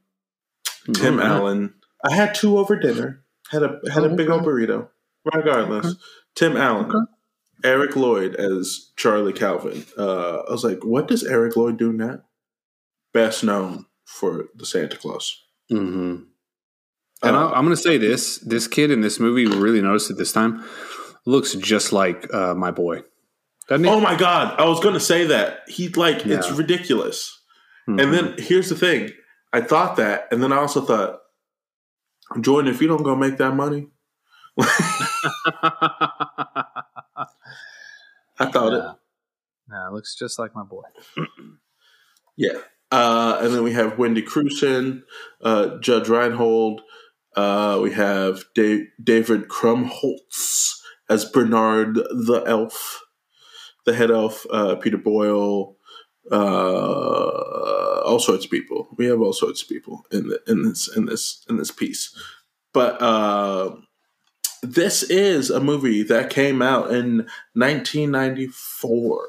Speaker 2: Tim
Speaker 3: right.
Speaker 2: Allen. I had two over dinner. Had a had a big old burrito. Regardless, Tim Allen,
Speaker 3: Okay.
Speaker 2: Eric Lloyd as Charlie Calvin. Uh, I was like, what does Eric Lloyd do now? Best known for the Santa Clause.
Speaker 3: Mm-hmm. And I,
Speaker 2: Uh,
Speaker 3: I'm going to say this: this kid in this movie, we really noticed it this time, looks just like uh, my boy.
Speaker 2: Oh my god, I was going to say that. He like it's
Speaker 3: Yeah.
Speaker 2: ridiculous.
Speaker 3: Mhm.
Speaker 2: And then here's the thing. I thought that, and then I also thought, Jordan, if you don't go make that money, I thought it.
Speaker 3: Yeah, it looks just like my boy.
Speaker 2: Yeah. Uh, and then we have Wendy Crewson, uh, Judge Reinhold. Uh, we have da- David Krumholtz as Bernard the elf, the head elf, uh, Peter Boyle, uh, all sorts of people. We have all sorts of people in the, in this in this in this piece. But uh, this is a movie that came out in 1994.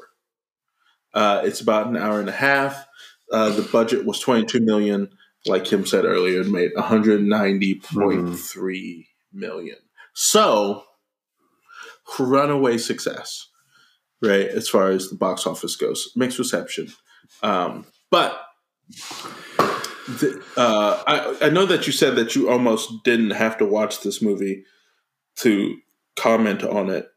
Speaker 2: Uh, it's about an hour and a half. Uh, the budget was 22 million. Like Kim said earlier, it made 190.3 million. So, runaway success, right? As far as the box office goes, mixed reception. Um, but the, uh, I, I know that you said that you almost didn't have to watch this movie to comment on it.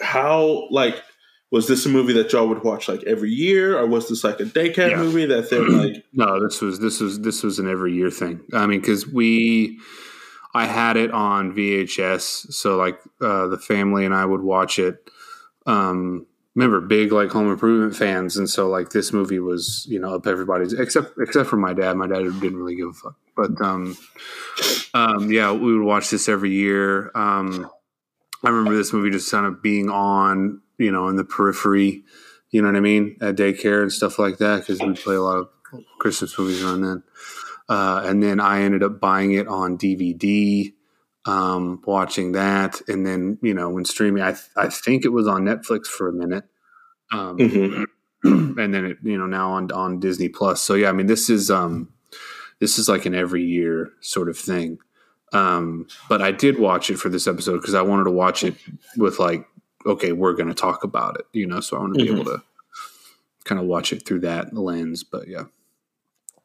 Speaker 2: How like was this a movie that y'all would watch like every year, or was this like a daycare
Speaker 3: Yeah.
Speaker 2: movie that they're like?
Speaker 3: No, this was this was this was an every year thing. I mean, because we, I had it on VHS, so like uh, the family and I would watch it. Um, remember, big like Home Improvement fans, and so like this movie was you know up everybody's except except for my dad. My dad didn't really give a fuck, but um, um, yeah, we would watch this every year. Um, I remember this movie just kind of being on, you know, in the periphery. You know what I mean? At daycare and stuff like that because we play a lot of Christmas movies around then. Uh, and then I ended up buying it on DVD, um, watching that, and then you know when streaming, I th- I think it was on Netflix for a minute, um,
Speaker 2: Mhm.
Speaker 3: and then it you know now on on Disney Plus. So yeah, I mean this is um this is like an every year sort of thing. Um, but I did watch it for this episode because I wanted to watch it with like okay, we're going to talk about it, you know. So I want to be
Speaker 2: Mhm.
Speaker 3: able to kind of watch it through that lens. But yeah,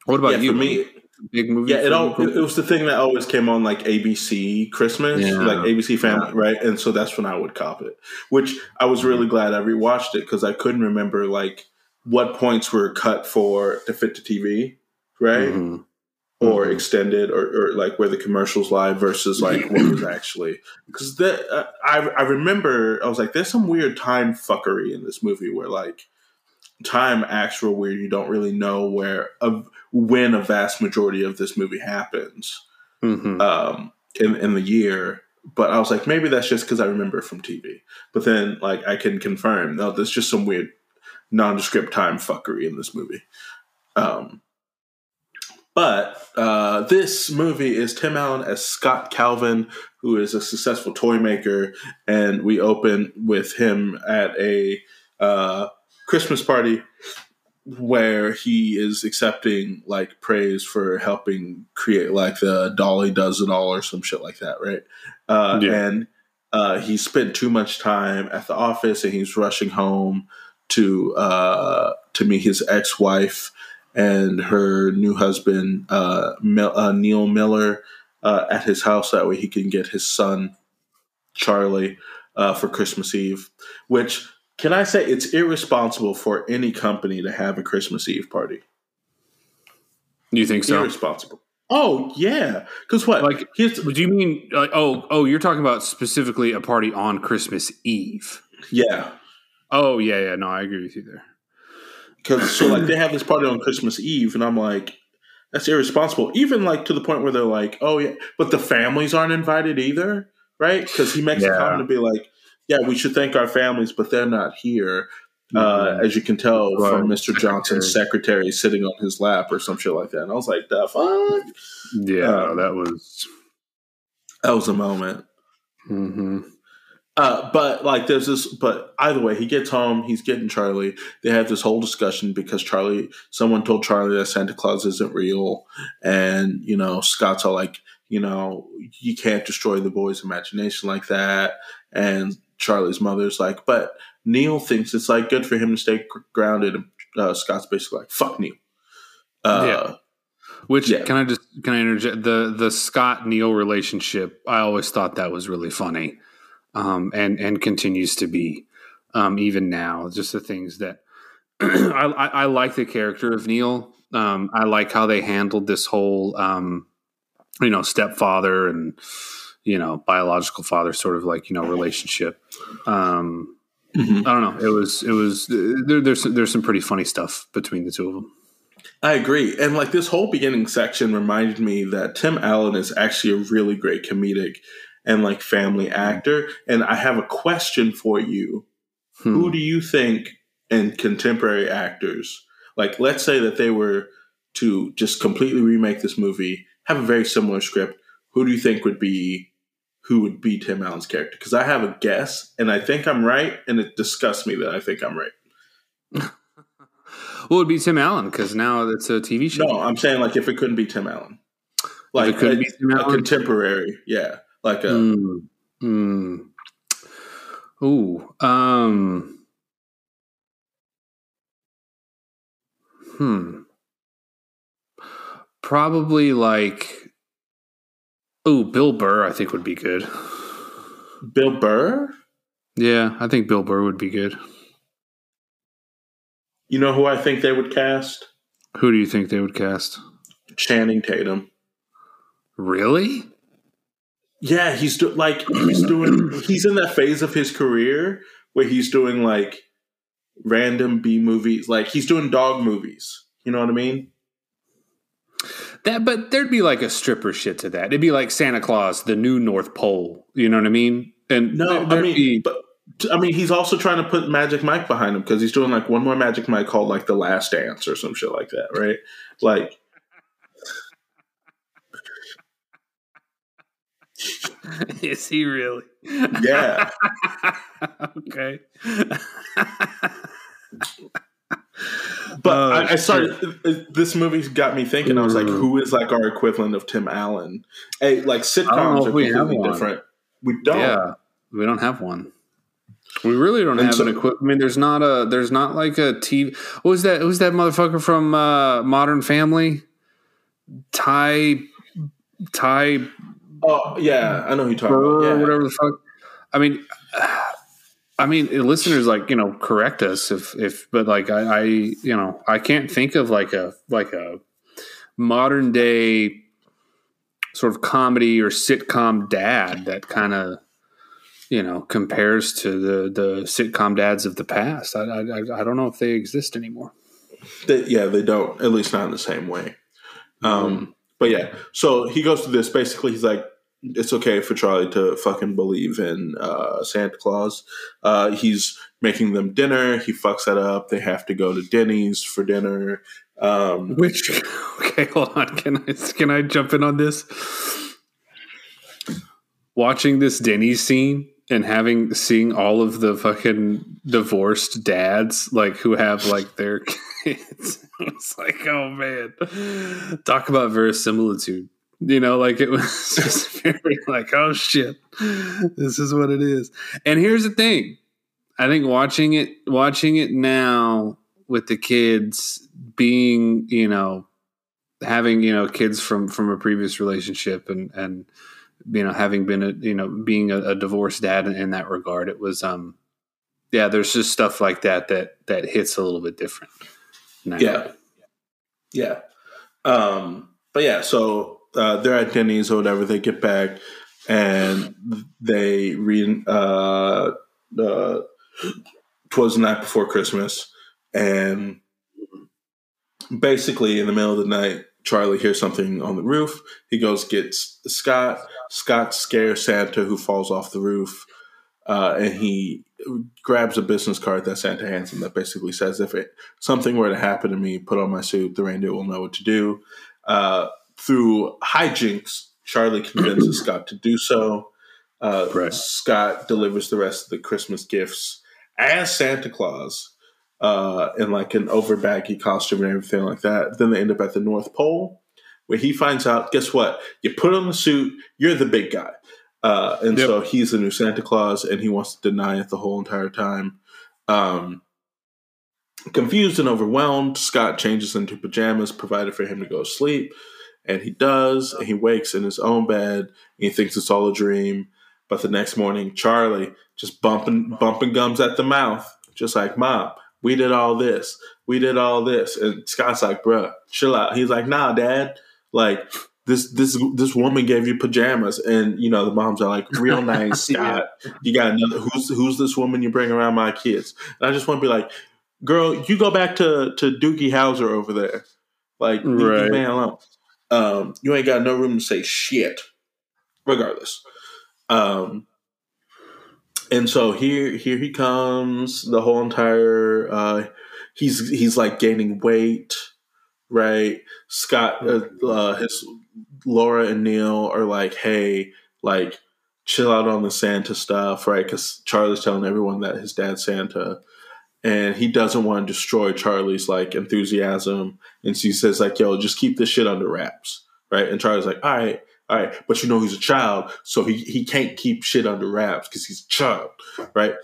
Speaker 3: what about
Speaker 2: Yeah,
Speaker 3: you?
Speaker 2: for me,
Speaker 3: big movie.
Speaker 2: yeah, it all it, it was the thing that always came on like ABC Christmas,
Speaker 3: Yeah.
Speaker 2: like ABC Family, right? And so that's when I would cop it. Which I was really glad I rewatched it because I couldn't remember like what points were cut for to fit to TV, right?
Speaker 3: Mhm.
Speaker 2: or
Speaker 3: Mhm.
Speaker 2: extended or, or like where the commercials live versus like what was actually because that uh, I, I remember I was like there's some weird time fuckery in this movie where like time acts real weird you don't really know where of when a vast majority of this movie happens
Speaker 3: Mhm.
Speaker 2: um in, in the year. But I was like maybe that's just because I remember it from TV but then like I can confirm no there's just some weird nondescript time fuckery in this movie. Um but uh, this movie is Tim Allen as Scott Calvin, who is a successful toy maker, and we open with him at a uh, Christmas party where he is accepting like praise for helping create like the Dolly Does It All or some shit like that, right? Uh,
Speaker 3: Yeah.
Speaker 2: And uh, he spent too much time at the office, and he's rushing home to uh, to meet his ex wife and her new husband, uh, Mil- uh, Neil Miller, uh, at his house. That way he can get his son, Charlie, uh, for Christmas Eve. Which, can I say, it's irresponsible for any company to have a Christmas Eve party.
Speaker 3: You think so?
Speaker 2: Irresponsible. Oh, yeah. Because what?
Speaker 3: Like,
Speaker 2: here's,
Speaker 3: Do you mean like oh oh you're talking about specifically a party on Christmas Eve?
Speaker 2: yeah.
Speaker 3: Oh yeah yeah no I agree with you there.
Speaker 2: Because so like they have this party on Christmas Eve, and I'm like, that's irresponsible. Even like to the point where they're like, oh yeah, but the families aren't invited either, right? Because he makes a comment to be like, yeah, we should thank our families, but they're not here. Uh,
Speaker 3: Mhm.
Speaker 2: as you can tell
Speaker 3: Right.
Speaker 2: from Mr. Johnson's secretary sitting on his lap or some shit like that. And I was like, the fuck?
Speaker 3: Yeah,
Speaker 2: Um,
Speaker 3: that was.
Speaker 2: That was a moment.
Speaker 3: hmm
Speaker 2: Uh, but like there's this but either way he gets home he's getting charlie they have this whole discussion because charlie someone told charlie that santa claus isn't real and you know scott's all like you know you can't destroy the boy's imagination like that and charlie's mother's like but neil thinks it's like good for him to stay grounded and uh, scott's basically like fuck neil uh,
Speaker 3: Yeah. Which
Speaker 2: Yeah.
Speaker 3: can I just can I interject the the Scott Neil relationship? I always thought that was really funny, um, and and continues to be um, even now. Just the things that I, I, I like the character of Neil. Um, I like how they handled this whole um, you know stepfather and you know biological father sort of like you know relationship. Um,
Speaker 2: mhm.
Speaker 3: I don't know. It was it was there, there's there's some pretty funny stuff between the two of them.
Speaker 2: I agree. And like this whole beginning section reminded me that Tim Allen is actually a really great comedic and like family actor. And I have a question for you.
Speaker 3: Hmm.
Speaker 2: Who do you think in contemporary actors, like let's say that they were to just completely remake this movie, have a very similar script, who do you think would be who would be Tim Allen's character? Because I have a guess and I think I'm right, and it disgusts me that I think I'm right.
Speaker 3: Well, it'd be Tim Allen because now it's a TV show.
Speaker 2: No, I'm saying like if it couldn't be Tim Allen, like
Speaker 3: it couldn't
Speaker 2: a,
Speaker 3: be Tim
Speaker 2: a
Speaker 3: Allen?
Speaker 2: contemporary, yeah, like a
Speaker 3: Mm. Mm. Ooh. Um. Hmm. Probably like. Ooh, Bill Burr. I think would be good.
Speaker 2: Bill Burr.
Speaker 3: Yeah, I think Bill Burr would be good.
Speaker 2: You know who I think they would cast?
Speaker 3: Who do you think they would cast?
Speaker 2: Channing Tatum.
Speaker 3: Really?
Speaker 2: Yeah, he's do- like he's doing. He's in that phase of his career where he's doing like random B movies. Like he's doing dog movies. You know what I mean?
Speaker 3: That, but there'd be like a stripper shit to that. It'd be like Santa Claus, the new North Pole. You know what I mean? And
Speaker 2: No, I mean,
Speaker 3: be-
Speaker 2: but I mean, he's also trying to put Magic Mike behind him because he's doing like one more Magic Mike called like The Last Dance or some shit like that, right? Like,
Speaker 3: is he really?
Speaker 2: yeah,
Speaker 3: okay.
Speaker 2: but
Speaker 3: Oh,
Speaker 2: I, I started. This movie's got me thinking. I was like,
Speaker 3: Mm.
Speaker 2: who is like our equivalent of Tim Allen? Hey, like sitcoms are
Speaker 3: we
Speaker 2: completely different. We don't.
Speaker 3: Yeah, we don't have one. We really don't
Speaker 2: And
Speaker 3: have
Speaker 2: so-
Speaker 3: an equip. I mean, there's not a. There's not like a TV. What was that? Who's that motherfucker from uh, Modern Family? Ty. Ty
Speaker 2: Oh yeah, I know who you're talking about. Yeah.
Speaker 3: whatever the fuck. I mean, I mean, listeners, like you know, correct us if if, but like I, I, you know, I can't think of like a like a modern day sort of comedy or sitcom dad that kind of you know compares to the the sitcom dads of the past. I I, I don't know if they exist anymore.
Speaker 2: They, yeah, they don't. At least not in the same way. Um, but yeah, so he goes through this. Basically, he's like, it's okay for Charlie to fucking believe in uh, Santa Claus. Uh, he's making them dinner. He fucks that up. They have to go to Denny's for dinner. Um,
Speaker 3: Which okay, hold on. Can I can I jump in on this? Watching this Denny's scene and having seeing all of the fucking divorced dads like who have like their kids. It's like, oh man. Talk about verisimilitude. You know, like it was just very like, oh shit. This is what it is. And here's the thing. I think watching it watching it now with the kids being, you know, having, you know, kids from from a previous relationship and and you know, having been a you know, being a, a divorced dad in, in that regard, it was um yeah, there's just stuff like that that that hits a little bit different. now.
Speaker 2: yeah, yeah. Um, but yeah, so uh, they're at Denny's or whatever. They get back and they read. Uh, uh, twas the night before Christmas, and basically in the middle of the night, Charlie hears something on the roof. He goes gets Scott. Scott scares Santa, who falls off the roof, uh, and he grabs a business card that Santa hands him that basically says, "If it, something were to happen to me, put on my suit. The reindeer will know what to do." Uh, through hijinks, Charlie convinces Scott to do so. Uh,
Speaker 3: Right.
Speaker 2: Scott delivers the rest of the Christmas gifts as Santa Claus uh, in like an over baggy costume and everything like that. Then they end up at the North Pole, where he finds out, guess what? You put on the suit, you're the big guy. Uh, and
Speaker 3: Yep.
Speaker 2: so he's the new Santa Claus, and he wants to deny it the whole entire time. Um, confused and overwhelmed, Scott changes into pajamas provided for him to go to sleep. And he does, and he wakes in his own bed, and he thinks it's all a dream. But the next morning, Charlie just bumping bumping gums at the mouth, just like mom. We did all this. We did all this. And Scott's like, bruh, chill out. He's like, nah, dad. Like this this this woman gave you pajamas. And you know, the moms are like, real nice, Scott. You got another who's who's this woman you bring around my kids? And I just want to be like, girl, you go back to to Doogie Howser over there. Like, leave
Speaker 3: Right.
Speaker 2: the man alone. Um, you ain't got no room to say shit. Regardless. Um, and so here, here he comes. The whole entire uh, he's he's like gaining weight, right? Scott, uh, uh, his Laura and Neil are like, hey, like chill out on the Santa stuff, right? Because Charlie's telling everyone that his dad's Santa, and he doesn't want to destroy Charlie's like enthusiasm, and she says like, "Yo, just keep this shit under wraps." Right, and Charlie's like, "All right, all right," but you know he's a child, so he he can't keep shit under wraps because he's a child, right?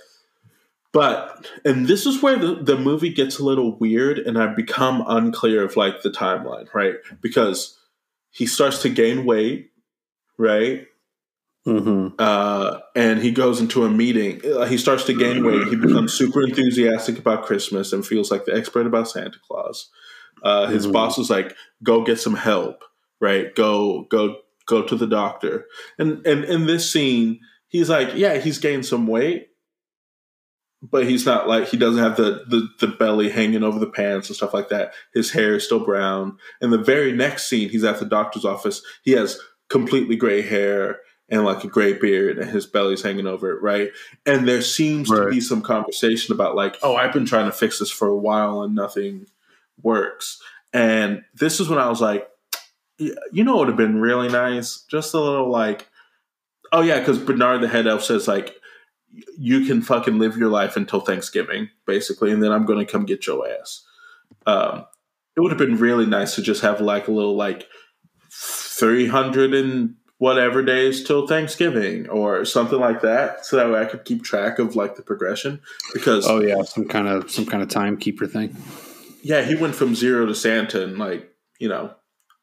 Speaker 2: But and this is where the, the movie gets a little weird, and I become unclear of like the timeline, right? Because he starts to gain weight, right?
Speaker 3: Mm-hmm.
Speaker 2: Uh, and he goes into a meeting. Uh, he starts to gain weight. He becomes super enthusiastic about Christmas and feels like the expert about Santa Claus. Uh, his
Speaker 3: Mhm.
Speaker 2: boss is like, "Go get some help, right? Go, go, go to the doctor." And and in this scene, he's like, "Yeah, he's gained some weight, but he's not like he doesn't have the the, the belly hanging over the pants and stuff like that. His hair is still brown." And the very next scene, he's at the doctor's office. He has completely gray hair and like a gray beard and his belly's hanging over it, right? And there seems to be some conversation about like, oh, I've been trying to fix this for a while and nothing works. And this is when I was like, you know, it would have been really nice, just a little like, oh yeah, because Bernard the head elf says like, you can fucking live your life until Thanksgiving, basically, and then I'm going to come get your ass. Um, it would have been really nice to just have like a little like 300 and whatever days till Thanksgiving or something like that, so that way I could keep track of like the progression. Because
Speaker 3: Oh yeah, some kind of some kind of timekeeper thing.
Speaker 2: yeah, he went from zero to Santa in like you know,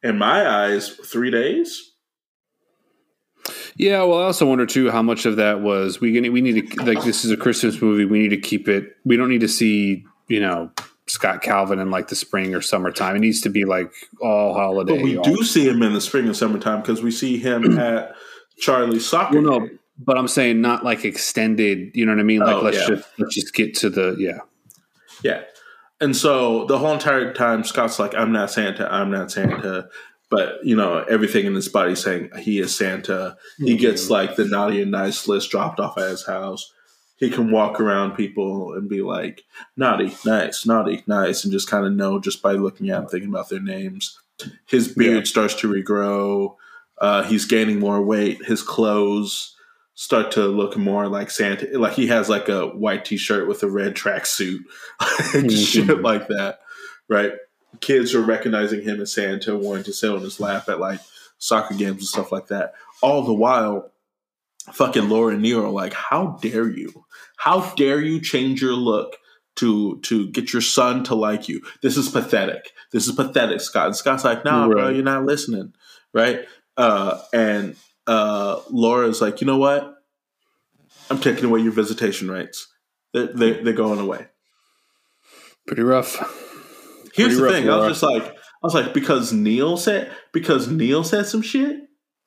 Speaker 2: in my eyes, three days.
Speaker 3: Yeah, well, I also wonder too how much of that was we gonna- we need to like this is a Christmas movie. We need to keep it. We don't need to see you know Scott Calvin in like the spring or summertime. It needs to be like all holiday.
Speaker 2: But we
Speaker 3: all-
Speaker 2: do see him in the spring and summertime because we see him at Charlie's soccer
Speaker 3: Well, no, but I'm saying not like extended. You know what I mean? Like
Speaker 2: Oh,
Speaker 3: let's
Speaker 2: yeah.
Speaker 3: just let's just get to the yeah.
Speaker 2: Yeah. And so the whole entire time, Scott's like, I'm not Santa, I'm not Santa. But, you know, everything in his body saying he is Santa. He mm-hmm. gets like the naughty and nice list dropped off at his house. He can walk around people and be like, naughty, nice, naughty, nice, and just kind of know just by looking at them, thinking about their names. His beard
Speaker 3: Yeah.
Speaker 2: starts to regrow. Uh, he's gaining more weight. His clothes start to look more like Santa. Like he has like a white t-shirt with a red tracksuit and
Speaker 3: Mhm.
Speaker 2: shit like that, right? Kids are recognizing him as Santa, wanting to sit on his lap at like soccer games and stuff like that. All the while, fucking Laura and Neil like, "How dare you? How dare you change your look to to get your son to like you? This is pathetic. This is pathetic, Scott." And Scott's like, "Nah, bro, you're not listening, right?" Uh, and uh, Laura's like, "You know what? I'm taking away your visitation rights. They're, they're, they're going away."
Speaker 3: Pretty rough.
Speaker 2: Here's
Speaker 3: Pretty
Speaker 2: the
Speaker 3: rough,
Speaker 2: thing. I was just like, I was like, because Neil said, because Neil said some shit.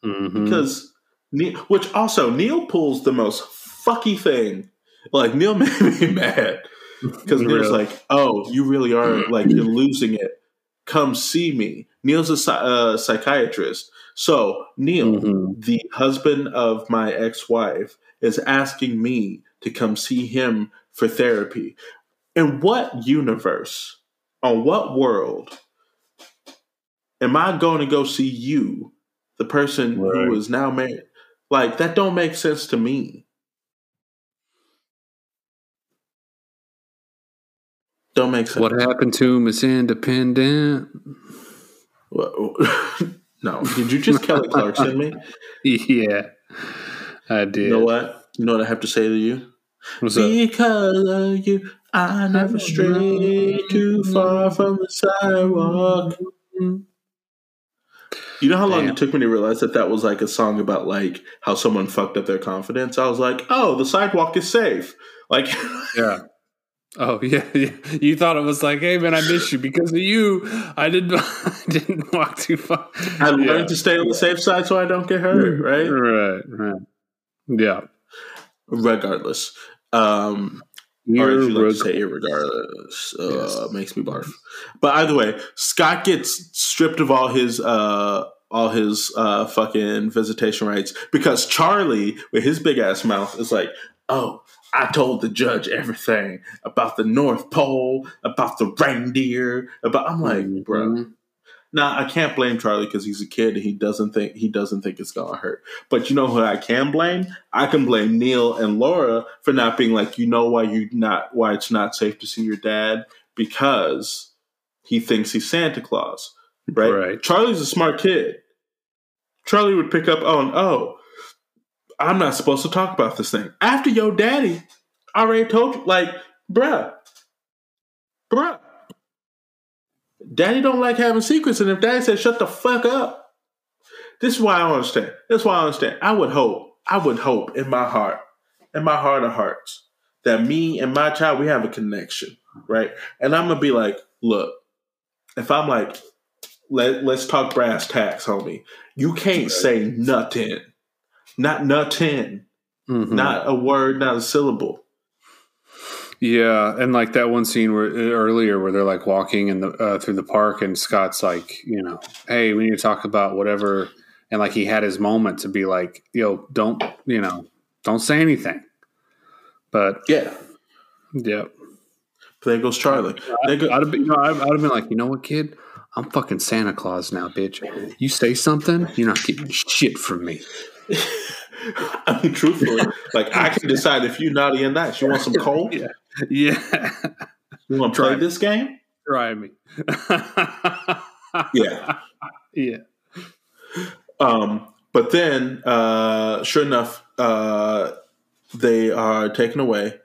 Speaker 3: Mhm.
Speaker 2: Because Neil, which also Neil pulls the most fucky thing. Like Neil made me mad because Neil's like, "Oh, you really are like you're losing it. Come see me." Neil's a uh, psychiatrist, so Neil,
Speaker 3: Mhm.
Speaker 2: the husband of my ex-wife, is asking me to come see him for therapy. In what universe, on what world, am I going to go see you, the person
Speaker 3: Right.
Speaker 2: who is now married? Like that don't make sense to me. Don't make sense.
Speaker 3: What happened to him is independent.
Speaker 2: No, did you just Kelly Clarkson me?
Speaker 3: Yeah, I did.
Speaker 2: You know what? You know what I have to say to you?
Speaker 3: What's up?
Speaker 2: Because of you, I never stray too far from the sidewalk. Mm-hmm. You know how long
Speaker 3: Damn.
Speaker 2: it took me to realize that that was like a song about like how someone fucked up their confidence? I was like, oh, the sidewalk is safe. Like,
Speaker 3: Yeah. Oh yeah, yeah. You thought it was like, hey man, I miss you because of you. I didn't, I didn't walk too far.
Speaker 2: I learned
Speaker 3: Yeah.
Speaker 2: to stay on the safe side so I don't get hurt, right?
Speaker 3: Right, right. Yeah.
Speaker 2: Regardless. Um, or
Speaker 3: You're
Speaker 2: if you like to say irregardless, uh,
Speaker 3: Yes.
Speaker 2: makes me barf. But either way, Scott gets stripped of all his uh, all his uh, fucking visitation rights because Charlie, with his big ass mouth, is like, "Oh, I told the judge everything about the North Pole, about the reindeer, about." I'm like, bro,
Speaker 3: Mhm.
Speaker 2: Now I can't blame Charlie because he's a kid and he doesn't think he doesn't think it's gonna hurt. But you know who I can blame? I can blame Neil and Laura for not being like, you know why you not why it's not safe to see your dad because he thinks he's Santa Claus, right?
Speaker 3: Right.
Speaker 2: Charlie's a smart kid. Charlie would pick up on, oh, I'm not supposed to talk about this thing after your daddy already told you, like, bruh, bruh. Daddy don't like having secrets, and if Daddy says shut the fuck up, this is why I understand. This is why I understand. I would hope, I would hope in my heart, in my heart of hearts, that me and my child we have a connection, right? And I'm gonna be like, look, if I'm like, let let's talk brass tacks, homie. You can't say nothing, not nothing,
Speaker 3: Mhm.
Speaker 2: not a word, not a syllable.
Speaker 3: Yeah, and like that one scene where earlier where they're like walking in the uh, through the park, and Scott's like, you know, hey, we need to talk about whatever, and like he had his moment to be like, yo, don't, you know, don't say anything. But
Speaker 2: Yeah,
Speaker 3: yeah,
Speaker 2: there goes Charlie. There go-
Speaker 3: I'd have been, you know, I'd, I'd have been like, you know what, kid, I'm fucking Santa Claus now, bitch. You say something, you're not getting shit from me.
Speaker 2: I mean, truthfully, like I can decide if you're naughty or nice. You want some coal?
Speaker 3: Yeah, yeah,
Speaker 2: You want to play
Speaker 3: Try.
Speaker 2: this game?
Speaker 3: try me.
Speaker 2: Yeah.
Speaker 3: yeah.
Speaker 2: Um, but then, uh, sure enough, uh, they are taken away.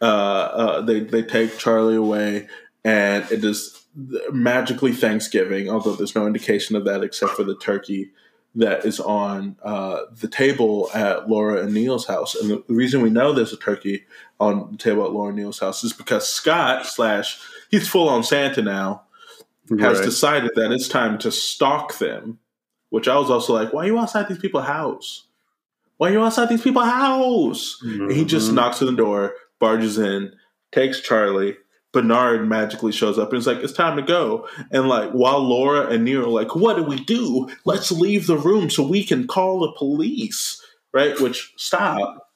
Speaker 2: Uh, uh, they they take Charlie away, and it is magically Thanksgiving. Although there's no indication of that except for the turkey that is on uh, the table at Laura and Neil's house. And the reason we know there's a turkey on the table at Laura and Neil's house is because Scott slash he's full on Santa now has
Speaker 3: Right.
Speaker 2: decided that it's time to stalk them. Which I was also like, why are you outside these people's house? Why are you outside these people's house? And he just
Speaker 3: Mhm.
Speaker 2: knocks on the door, barges in, takes Charlie. Bernard magically shows up and is like, it's time to go. And like, while Laura and are like, what do we do? Let's leave the room so we can call the police. Right? Which, stop.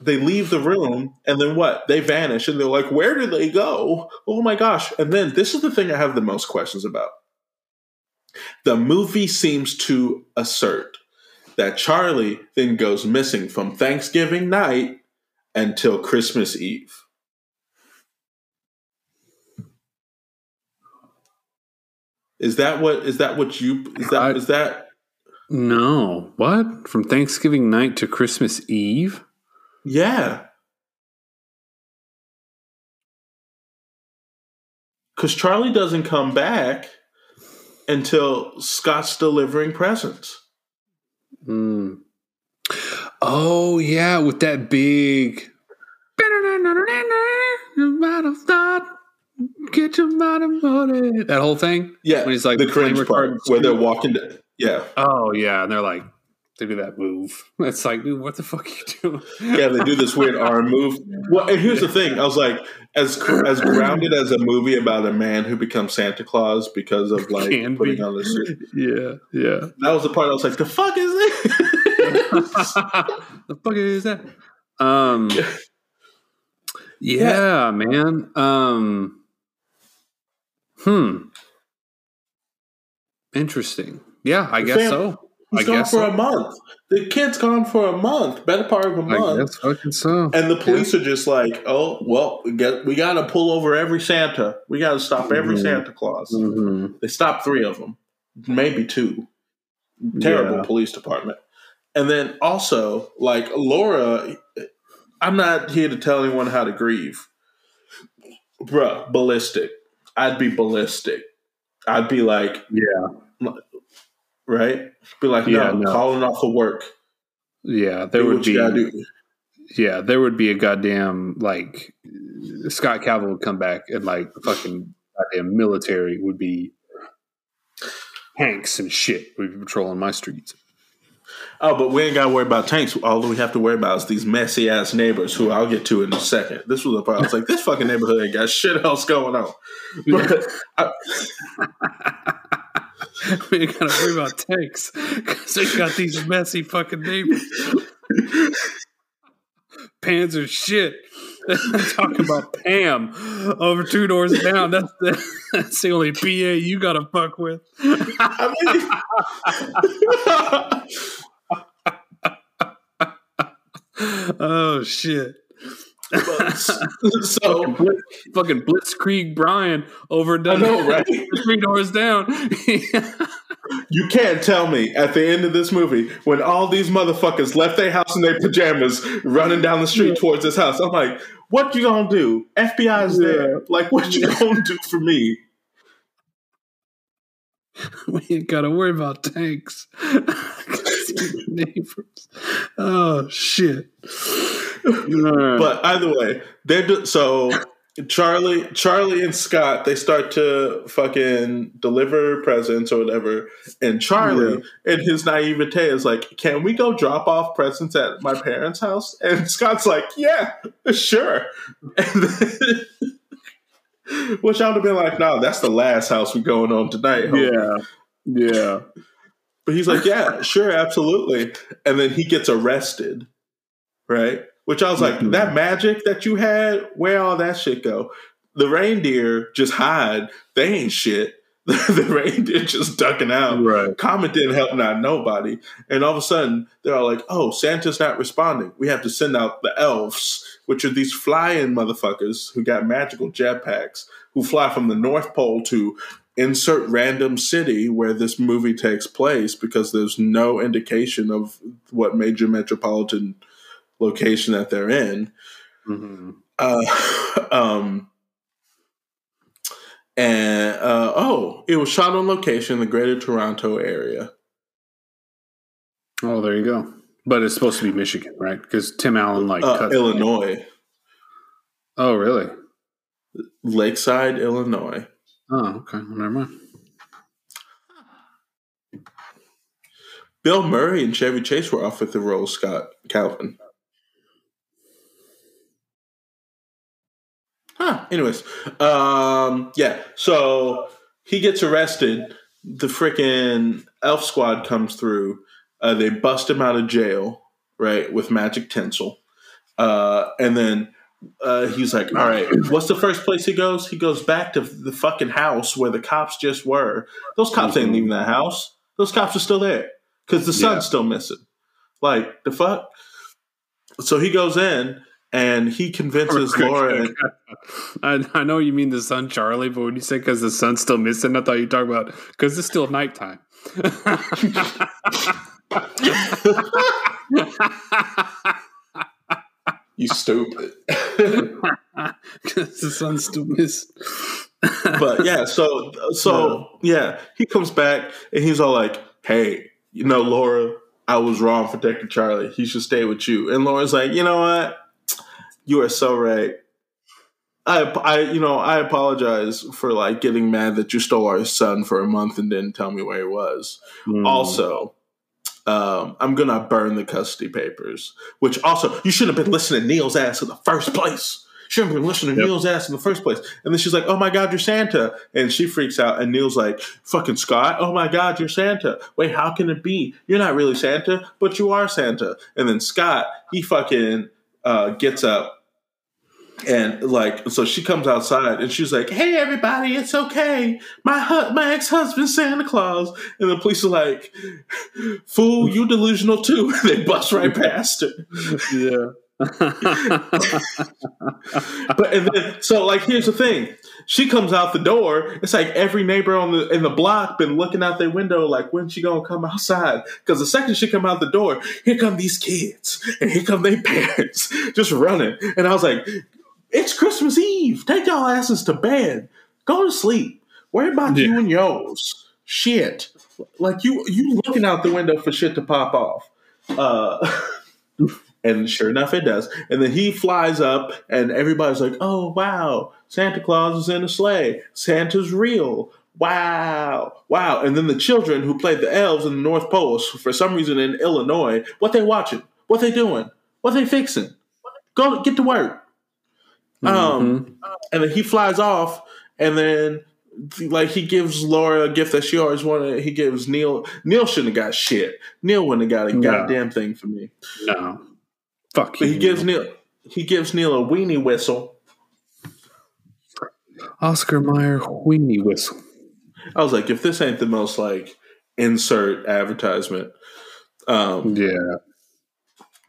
Speaker 2: They leave the room and then what? They vanish and they're like, where did they go? Oh my gosh. And then this is the thing I have the most questions about. The movie seems to assert that Charlie then goes missing from Thanksgiving night until Christmas Eve. Is that what is that what you is that
Speaker 3: I-
Speaker 2: is that
Speaker 3: No. What? From Thanksgiving night to Christmas Eve?
Speaker 2: yeah. Cause Charlie doesn't come back until Scott's delivering presents.
Speaker 3: Mm. Oh, yeah, with that big. Get your money, money. That whole thing?
Speaker 2: Yeah,
Speaker 3: When he's like
Speaker 2: the cringe part where they're walking. To, yeah,
Speaker 3: Oh, yeah. And they're like, they do that move. It's like, dude, what the fuck are you doing?
Speaker 2: yeah, they do this weird arm move. Well, and here's the thing: I was like, as as grounded as a movie about a man who becomes Santa Claus because of like
Speaker 3: Can
Speaker 2: putting
Speaker 3: be.
Speaker 2: on the suit.
Speaker 3: yeah, yeah.
Speaker 2: That was the part I was like, the fuck is this?
Speaker 3: the fuck is that? Um, yeah, man. Um, hmm. Interesting. Yeah, I guess so.
Speaker 2: He's
Speaker 3: I
Speaker 2: gone for
Speaker 3: so.
Speaker 2: a month. The kid's gone for a month, better part of a month.
Speaker 3: I guess fucking so.
Speaker 2: And the police are just like, oh, well, we, get, we got to pull over every Santa. We got to stop every
Speaker 3: Mhm.
Speaker 2: Santa Claus.
Speaker 3: Mhm.
Speaker 2: They stopped three of them, maybe two. Terrible
Speaker 3: Yeah.
Speaker 2: police department. And then also, like Laura, I'm not here to tell anyone how to grieve. Bruh, ballistic. I'd be ballistic. I'd be like,
Speaker 3: Yeah,
Speaker 2: right? Be like,
Speaker 3: Yeah,
Speaker 2: no,
Speaker 3: no.
Speaker 2: calling off of work.
Speaker 3: yeah. There
Speaker 2: do
Speaker 3: would
Speaker 2: what you gotta
Speaker 3: be. Yeah, there would be a goddamn like Scott Cavill would come back and like fucking goddamn military would be Hanks and shit would be patrolling my streets.
Speaker 2: Oh, but we ain't got to worry about tanks. All we have to worry about is these messy ass neighbors who I'll get to in a second. This was a problem. It's like, this fucking neighborhood ain't got shit else going on. But I,
Speaker 3: we ain't gotta worry about tanks because they got these messy fucking neighbors. Panzer shit. Talk about Pam over two doors down. That's the, that's the only PA you got to fuck with.
Speaker 2: I mean,
Speaker 3: Oh shit!
Speaker 2: so fucking,
Speaker 3: Blitz, fucking Blitzkrieg Brian over
Speaker 2: I
Speaker 3: done
Speaker 2: know, right?
Speaker 3: three doors down.
Speaker 2: You can't tell me at the end of this movie when all these motherfuckers left their house in their pajamas running down the street towards this house. I'm like, what you gonna do? FBI is there. Like, what you gonna do for me?
Speaker 3: we ain't got to worry about tanks. Neighbors. Oh shit! But
Speaker 2: But either way, they're do- so Charlie, Charlie and Scott they start to fucking deliver presents or whatever, and Charlie in his naivete is like, "Can we go drop off presents at my parents' house?" And Scott's like, "Yeah, sure." And then, which I would have been like, "No, that's the last house we're going on tonight." homie."
Speaker 3: yeah, yeah.
Speaker 2: But he's like, yeah, sure, absolutely. And then he gets arrested, right? Which I was like,
Speaker 3: Mhm.
Speaker 2: that magic that you had, where all that shit go? The reindeer just hide. They ain't shit. the reindeer just ducking out.
Speaker 3: Right.
Speaker 2: Comet didn't help not nobody. And all of a sudden, they're all like, oh, Santa's not responding. We have to send out the elves, which are these flying motherfuckers who got magical jetpacks, who fly from the North Pole to insert random city where this movie takes place because there's no indication of what major metropolitan location that they're in.
Speaker 3: Mm-hmm.
Speaker 2: Uh, um, and uh, oh, it was shot on location in the Greater Toronto area.
Speaker 3: Oh, there you go. But it's supposed to be Michigan, right? Because Tim Allen like
Speaker 2: Uh,
Speaker 3: cut-
Speaker 2: Illinois,
Speaker 3: Oh, really?
Speaker 2: Lakeside, Illinois.
Speaker 3: Oh, okay. Well, never mind.
Speaker 2: Bill Murray and Chevy Chase were off with the role Scott Calvin. Huh. Anyways, um, yeah. So he gets arrested. The freaking Elf Squad comes through. Uh, they bust him out of jail, right, with magic tinsel. Uh, and then uh, he's like, "All right, what's the first place he goes? He goes back to the fucking house where the cops just were. Those cops ain't
Speaker 3: Mhm.
Speaker 2: leaving that house. Those cops are still there because the son's
Speaker 3: Yeah.
Speaker 2: still missing. Like the fuck. So he goes in and he convinces Laura.
Speaker 3: I, I know you mean the son, Charlie, but when you say because the son's still missing, I thought you talked about because it's still nighttime.
Speaker 2: You stupid.
Speaker 3: The son's still missing.
Speaker 2: but yeah, so so yeah, he comes back and he's all like, "Hey, you know, Laura, I was wrong for taking Charlie. He should stay with you." And Laura's like, "You know what? You are so right. I, I, you know, I apologize for like getting mad that you stole our son for a month and didn't tell me where he was.
Speaker 3: Mm.
Speaker 2: Also." Um, I'm gonna burn the custody papers. Which also, you shouldn't have been listening to Neil's ass in the first place. Shouldn't have been listening to
Speaker 3: Yep.
Speaker 2: Neil's ass in the first place. And then she's like, "Oh my God, you're Santa!" And she freaks out. And Neil's like, "Fucking Scott! Oh my God, you're Santa! Wait, how can it be? You're not really Santa, but you are Santa." And then Scott, he fucking uh, gets up and like, so she comes outside and she's like, "Hey, everybody, it's okay. My hu- my ex husband Santa Claus." And the police are like, "Fool, you delusional too." they bust right past her.
Speaker 3: yeah.
Speaker 2: But and then, so like, here's the thing: she comes out the door. It's like every neighbor on the in the block been looking out their window, like, when she gonna come outside? Because the second she come out the door, here come these kids, and here come their parents, just running. And I was like, it's Christmas Eve. Take y'all asses to bed. Go to sleep. Worry about you and yours. Shit. Like you, you looking out the window for shit to pop off. Uh, And sure enough, it does. And then he flies up, and everybody's like, "Oh wow, Santa Claus is in a sleigh. Santa's real. Wow, wow!" And then the children who played the elves in the North Pole, for some reason in Illinois, what they watching? What they doing? What they fixing? Go get to work. Um, and then he flies off, and then like he gives Laura a gift that she always wanted. He gives Neil. Neil shouldn't have got shit. Neil wouldn't have got a
Speaker 3: No.
Speaker 2: goddamn thing for me.
Speaker 3: no. Fuck
Speaker 2: But he gives Neil he gives Neil a weenie whistle.
Speaker 3: Oscar Mayer weenie whistle.
Speaker 2: I was like, if this ain't the most like insert advertisement. Um,
Speaker 3: Yeah.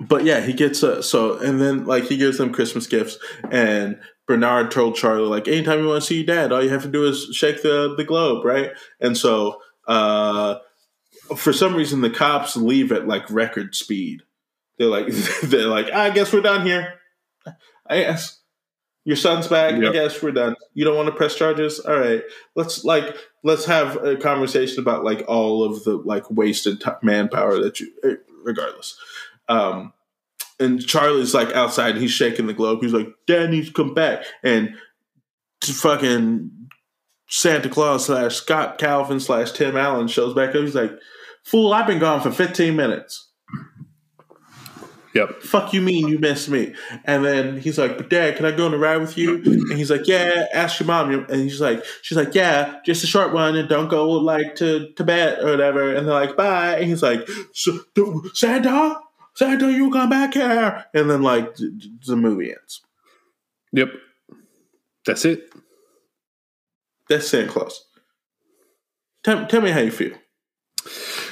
Speaker 2: but yeah, he gets a so and then like he gives them Christmas gifts and Bernard told Charlie like anytime you want to see your dad, all you have to do is shake the the globe, right? And so uh for some reason the cops leave at like record speed. They're like they're like, I guess we're done here. I guess. Your son's back. I guess we're done. You don't want to press charges? All right. Let's like let's have a conversation about like all of the like wasted t- manpower that you eh, regardless. Um and Charlie's like outside and he's shaking the globe. He's like, Dad needs to come back. And fucking Santa Claus slash Scott Calvin slash Tim Allen shows back up. He's like, Fool, I've been gone for 15 minutes.
Speaker 3: Yep.
Speaker 2: Fuck you mean you missed me? And then he's like, But dad, can I go on a ride with you? And he's like, Yeah, ask your mom. And he's like, She's like, Yeah, just a short one and don't go like to Tibet or whatever. And they're like, Bye. And he's like, Santa? Santa, you come back here. And then like the movie ends.
Speaker 3: Yep. That's it.
Speaker 2: That's Santa Claus. Tell, tell me how you feel.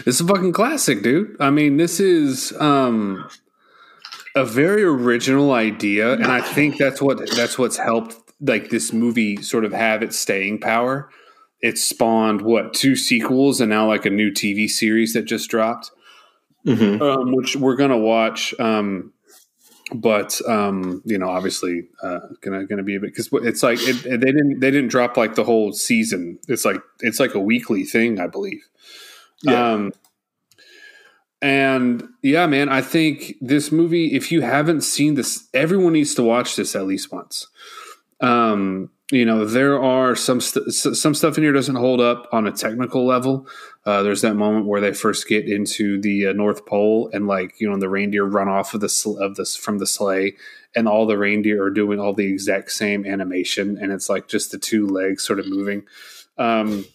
Speaker 3: It's a fucking classic, dude. I mean, this is um a very original idea, and I think that's what that's what's helped like this movie sort of have its staying power. It spawned what two sequels and now like a new TV series that just dropped,
Speaker 2: Mm-hmm.
Speaker 3: um, which we're gonna watch. Um, but um, you know, obviously, uh, gonna gonna be a bit because it's like it, they didn't they didn't drop like the whole season. It's like it's like a weekly thing, I believe.
Speaker 2: Yeah.
Speaker 3: Um, and yeah, man, I think this movie, if you haven't seen this, everyone needs to watch this at least once. Um, you know, there are some st- some stuff in here doesn't hold up on a technical level. Uh, there's that moment where they first get into the uh, North Pole, and like you know, the reindeer run off of the sl- of this from the sleigh, and all the reindeer are doing all the exact same animation, and it's like just the two legs sort of moving. Um,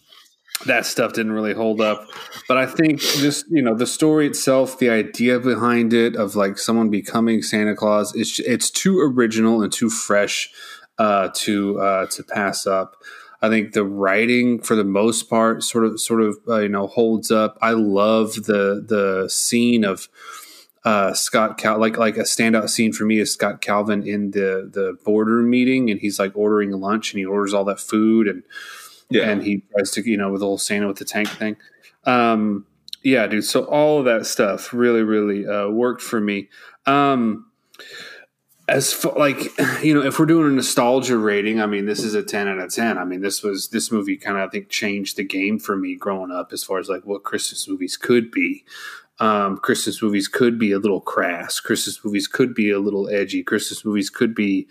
Speaker 3: that stuff didn't really hold up. But I think just you know the story itself, the idea behind it of like someone becoming Santa Claus, it's it's too original and too fresh uh, to uh, to pass up. I think the writing, for the most part, sort of sort of uh, you know holds up. I love the the scene of uh, Scott Cal like like a standout scene for me is Scott Calvin in the the border meeting, and he's like ordering lunch, and he orders all that food and
Speaker 2: Yeah.
Speaker 3: and he tries to you know with whole Santa with the tank thing. Um, yeah, dude. So all of that stuff really, really uh, worked for me. Um, as like you know, if we're doing a nostalgia rating, I mean, this is a ten out of ten. I mean, this was this movie kind of I think changed the game for me growing up as far as like what Christmas movies could be. Um, Christmas movies could be a little crass. Christmas movies could be a little edgy. Christmas movies could be,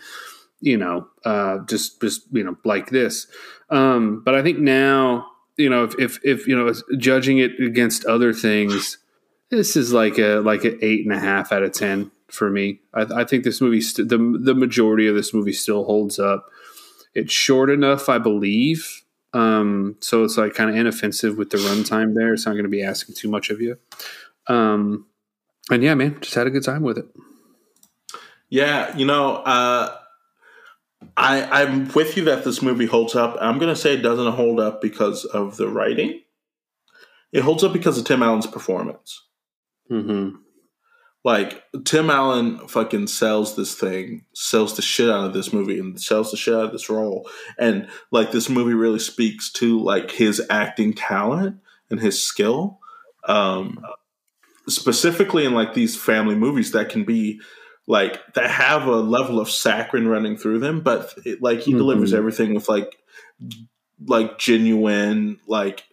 Speaker 3: you know, uh, just just you know like this. Um, but I think now, you know, if, if if you know, judging it against other things, this is like a like an eight and a half out of ten for me. I, I think this movie, st- the the majority of this movie still holds up. It's short enough, I believe. Um, so it's like kind of inoffensive with the runtime there. It's not going to be asking too much of you. Um, and yeah, man, just had a good time with it.
Speaker 2: Yeah, you know, uh, I I'm with you that this movie holds up. I'm gonna say it doesn't hold up because of the writing. It holds up because of Tim Allen's performance.
Speaker 3: Mm-hmm.
Speaker 2: Like Tim Allen fucking sells this thing, sells the shit out of this movie, and sells the shit out of this role. And like this movie really speaks to like his acting talent and his skill. Um, specifically in like these family movies that can be like that have a level of saccharine running through them, but it, like he delivers
Speaker 3: Mhm.
Speaker 2: everything with like like genuine like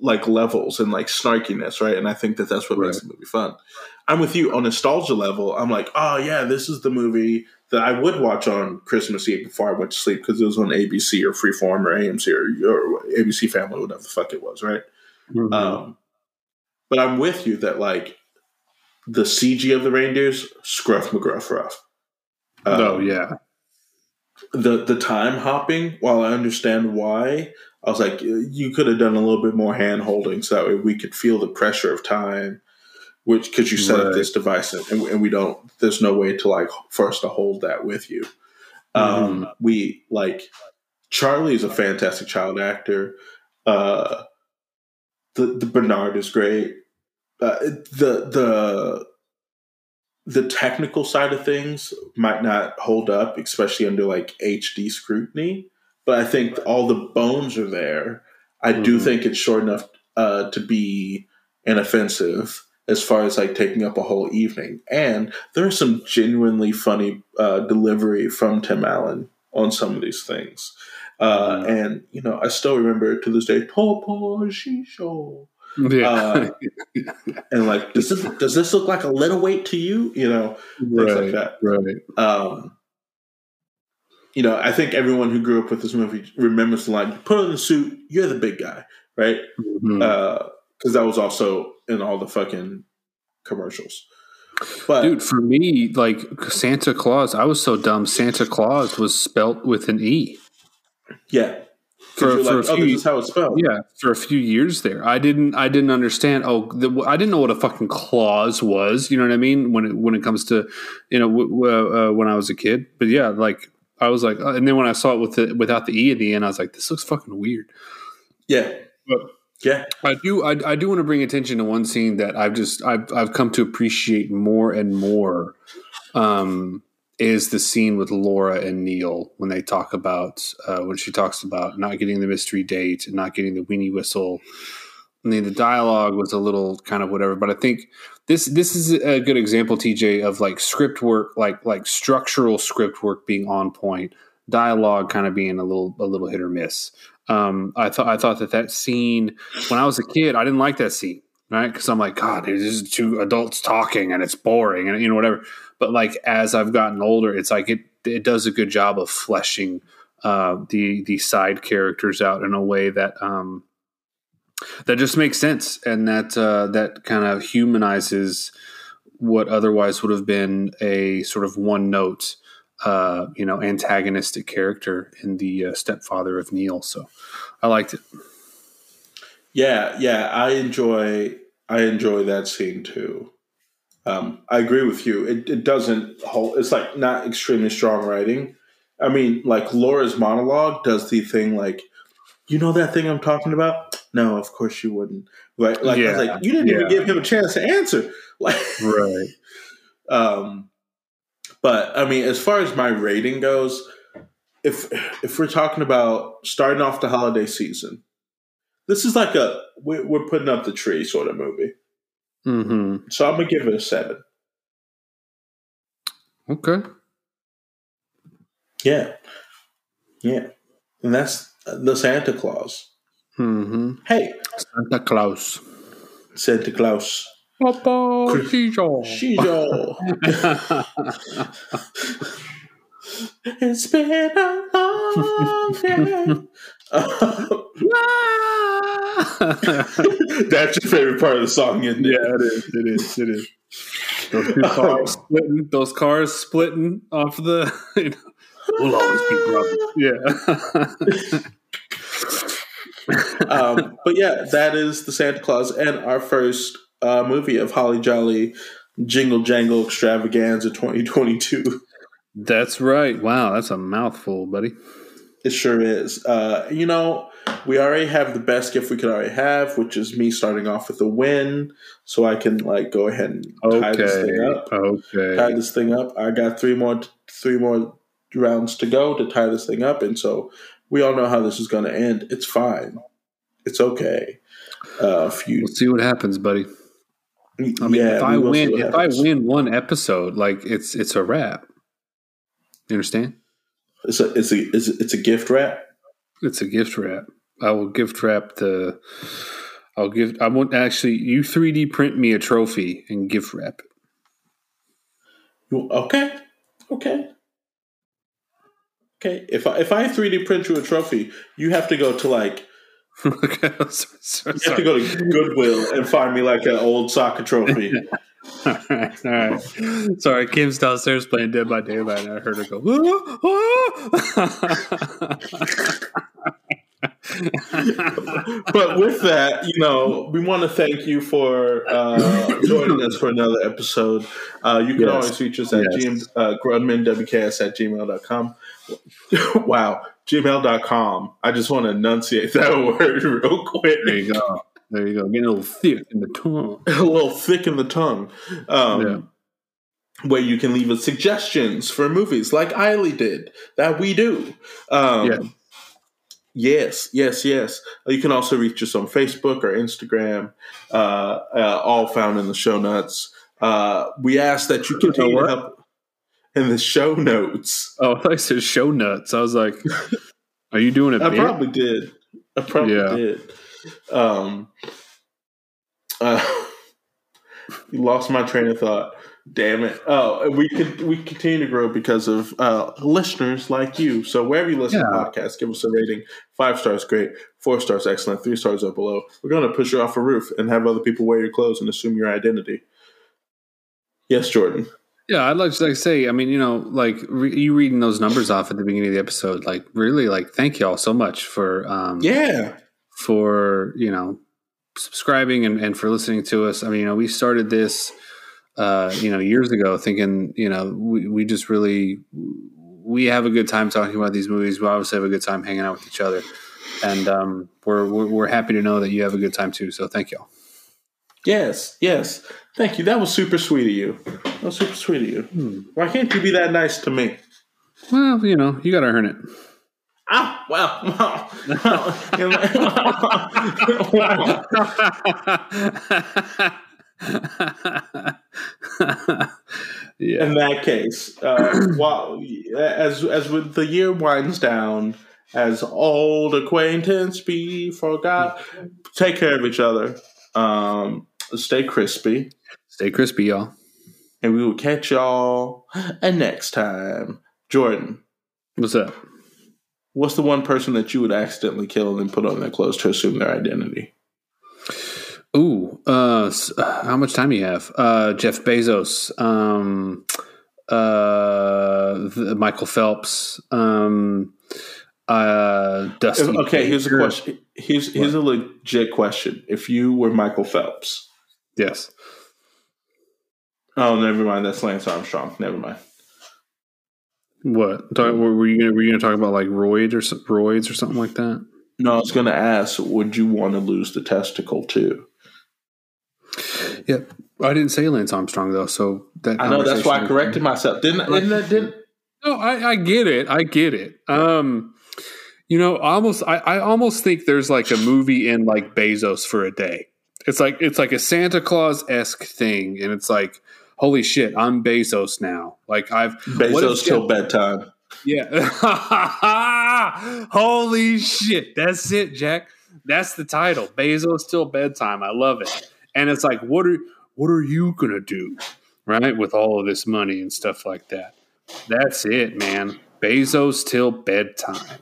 Speaker 2: like levels and like snarkiness, right? And I think that that's what makes the movie fun. I'm with you on nostalgia level. I'm like, oh yeah, this is the movie that I would watch on Christmas Eve before I went to sleep because it was on ABC or Freeform or AMC or, or ABC Family, whatever the fuck it was, right?
Speaker 3: Mm-hmm.
Speaker 2: Um, but I'm with you that like the CG of the reindeers, scruff McGruff rough. Um,
Speaker 3: oh yeah,
Speaker 2: the the time hopping. While I understand why, I was like, you could have done a little bit more hand holding so that way we could feel the pressure of time which because you set up this device and, and we don't. There's no way to like for us to hold that with you. Um, we like Charlie is a fantastic child actor. Uh, the the Bernard is great. Uh, the the the technical side of things might not hold up, especially under like HD scrutiny. But I think all the bones are there. I do
Speaker 3: Mhm.
Speaker 2: think it's short enough uh, to be inoffensive as far as like taking up a whole evening. And there's some genuinely funny uh, delivery from Tim Allen on some of these things. Uh,
Speaker 3: Mhm.
Speaker 2: And you know, I still remember to this day, Topo Gigio.
Speaker 3: Yeah.
Speaker 2: Uh, and like, does this does this look like a little weight to you? You know, things like that.
Speaker 3: Right.
Speaker 2: Um, you know, I think everyone who grew up with this movie remembers the line: "Put on the suit, you're the big guy," right? Because that was also in all the fucking commercials. But
Speaker 3: Dude, for me, like Santa Claus, I was so dumb. Santa Claus was spelt with an E.
Speaker 2: yeah,
Speaker 3: For-
Speaker 2: for, like,
Speaker 3: a
Speaker 2: oh,
Speaker 3: few-
Speaker 2: how it's spelled.
Speaker 3: Yeah, for a few years there, I didn't. I didn't understand. Oh, the, I didn't know what a fucking clause was. You know what I mean? When it when it comes to, you know, w- w- uh, when I was a kid. But yeah, like I was like, uh, and then when I saw it with the without the e at the end, I was like, this looks fucking weird.
Speaker 2: yeah,
Speaker 3: But
Speaker 2: yeah.
Speaker 3: I do. I, I do want to bring attention to one scene that I've just I've I've come to appreciate more and more. Um, is the scene with Laura and Neil when they talk about uh, when she talks about not getting the mystery date and not getting the weenie whistle. I mean, the dialogue was a little kind of whatever, but I think this this is a good example, TJ, of like script work, like like structural script work being on point, dialogue kind of being a little a little hit or miss. Um, I thought I thought that that scene when I was a kid, I didn't like that scene, right? Because I'm like, God, this is two adults talking and it's boring and you know whatever. But like as I've gotten older, it's like it it does a good job of fleshing uh, the the side characters out in a way that um, that just makes sense and that uh, that kind of humanizes what otherwise would have been a sort of one note uh, you know antagonistic character in the uh, stepfather of Neil. So I liked it.
Speaker 2: Yeah, yeah, I enjoy I enjoy that scene too. Um, I agree with you. It, it doesn't hold. It's like not extremely strong writing. I mean, like Laura's monologue does the thing like, you know that thing I'm talking about? No, of course you wouldn't. Like, like I was like, you didn't even give him a chance to answer. Like,
Speaker 3: Right.
Speaker 2: um, but I mean, as far as my rating goes, if if we're talking about starting off the holiday season, this is like a we're, we're putting up the tree sort of movie.
Speaker 3: hmm
Speaker 2: So I'm gonna give it a seven.
Speaker 3: Okay.
Speaker 2: Yeah, yeah, and that's the Santa Clause.
Speaker 3: hmm
Speaker 2: Hey,
Speaker 3: Santa Claus.
Speaker 2: Santa Claus.
Speaker 3: Papa
Speaker 2: Chris- Shijo. it's been a long day. That's your favorite part of the song, isn't it?
Speaker 3: Yeah, it is. It is. It is. Those two cars splitting. Those cars splitting off the. You know, we'll always be brothers. Yeah.
Speaker 2: um, but yeah, that is the Santa Clause and our first uh, movie of Holly Jolly Jingle Jangle Extravaganza 2022.
Speaker 3: that's right. Wow, that's a mouthful, buddy.
Speaker 2: It sure is. Uh, you know, we already have the best gift we could already have, which is me starting off with a win, so I can like go ahead and tie this thing up.
Speaker 3: Okay.
Speaker 2: Tie this thing up. I got three more three more rounds to go to tie this thing up, and so we all know how this is going to end. It's fine. It's okay. Uh, you,
Speaker 3: We'll see what happens, buddy. I mean,
Speaker 2: yeah,
Speaker 3: if I
Speaker 2: we will see
Speaker 3: win, if I win one episode, like it's it's a wrap. You understand?
Speaker 2: It's a it's a it's a, it's a gift wrap.
Speaker 3: It's a gift wrap. I will gift wrap the. I'll give. I want actually. You 3D print me a trophy and gift wrap it.
Speaker 2: You- Okay, okay, okay. If I if I three D print you a trophy, you have to go to like
Speaker 3: okay, sorry, sorry,
Speaker 2: you have to go to Goodwill and find me like an old soccer trophy.
Speaker 3: all right, all right. Sorry, Kim's downstairs playing Dead by Daylight, and I heard her go. "Ah, ah."
Speaker 2: but with that, you know, we want to thank you for uh, joining us for another episode. Uh, you can
Speaker 3: Yes.
Speaker 2: always reach us at
Speaker 3: Yes.
Speaker 2: gm, uh, grownmenwks at gmail.com. wow, gmail.com. I just want to enunciate that word real quick.
Speaker 3: There you go. There you go. Getting a little thick in the tongue.
Speaker 2: a little thick in the tongue. Um, Where you can leave us suggestions for movies like Eiley did, that we do. Um,
Speaker 3: Yeah.
Speaker 2: Yes, yes, yes. You can also reach us on Facebook or Instagram, uh, uh, all found in the show notes. Uh, we ask that you continue to help in the show notes.
Speaker 3: Oh, I said show nuts. I was like, are you doing a
Speaker 2: I
Speaker 3: bit?
Speaker 2: probably did. I probably
Speaker 3: Yeah.
Speaker 2: did. Um, uh, you lost my train of thought. Damn it! Oh, we could we continue to grow because of uh, listeners like you. So wherever you listen to
Speaker 3: Yeah.
Speaker 2: podcasts, give us a rating. Five stars, great. Four stars, excellent. Three stars or below. We're going to push you off a roof and have other people wear your clothes and assume your identity. Yes, Jordan.
Speaker 3: Yeah, I'd like to like say, I mean, you know, like re- you reading those numbers off at the beginning of the episode, like really, like thank y'all so much for, um,
Speaker 2: Yeah.
Speaker 3: For you know, subscribing and, and for listening to us. I mean, you know, we started this, uh, you know, years ago, thinking, you know, we we just really we have a good time talking about these movies. We obviously have a good time hanging out with each other, and um, we're, we're we're happy to know that you have a good time too. So thank y'all.
Speaker 2: Yes, yes. Thank you. That was super sweet of you. That was super sweet of you. Why can't you be that nice to me?
Speaker 3: Well, you know, you got to earn it.
Speaker 2: Ah, well, well.
Speaker 3: yeah.
Speaker 2: In that case, uh, while as as with the year winds down, as old acquaintance be forgot, take care of each other. Um, stay crispy,
Speaker 3: Stay crispy, y'all.
Speaker 2: and we will catch y'all next time. Jordan,
Speaker 3: What's up?
Speaker 2: What's the one person that you would accidentally kill and then put on their clothes to assume their identity?
Speaker 3: Ooh, uh, how much time do you have? Uh, Jeff Bezos, um, uh, Michael Phelps, um, uh, Dusty.
Speaker 2: okay, here's a question. Here's here's a legit question. If you were Michael Phelps,
Speaker 3: Yes.
Speaker 2: oh, never mind. That's Lance Armstrong. Never mind.
Speaker 3: What? Talk, were you gonna, were you going to talk about like roids or roids or something like that?
Speaker 2: No, I was going to ask, would you want to lose the testicle too?
Speaker 3: Yeah, I didn't say Lance Armstrong though, so that
Speaker 2: I know that's why I corrected myself. Didn't I? Didn't I? Didn't,
Speaker 3: No, I, I get it. I get it. Um, you know, almost I, I almost think there's like a movie in like Bezos for a day. It's like it's like a Santa Claus esque thing, and it's like, holy shit, I'm Bezos now. Like I've
Speaker 2: Bezos till bedtime.
Speaker 3: yeah. holy shit, that's it, Jack. That's the title. Bezos till bedtime. I love it. And it's like, what are what are you gonna do, right, with all of this money and stuff like that? That's it, man. Bezos till bedtime.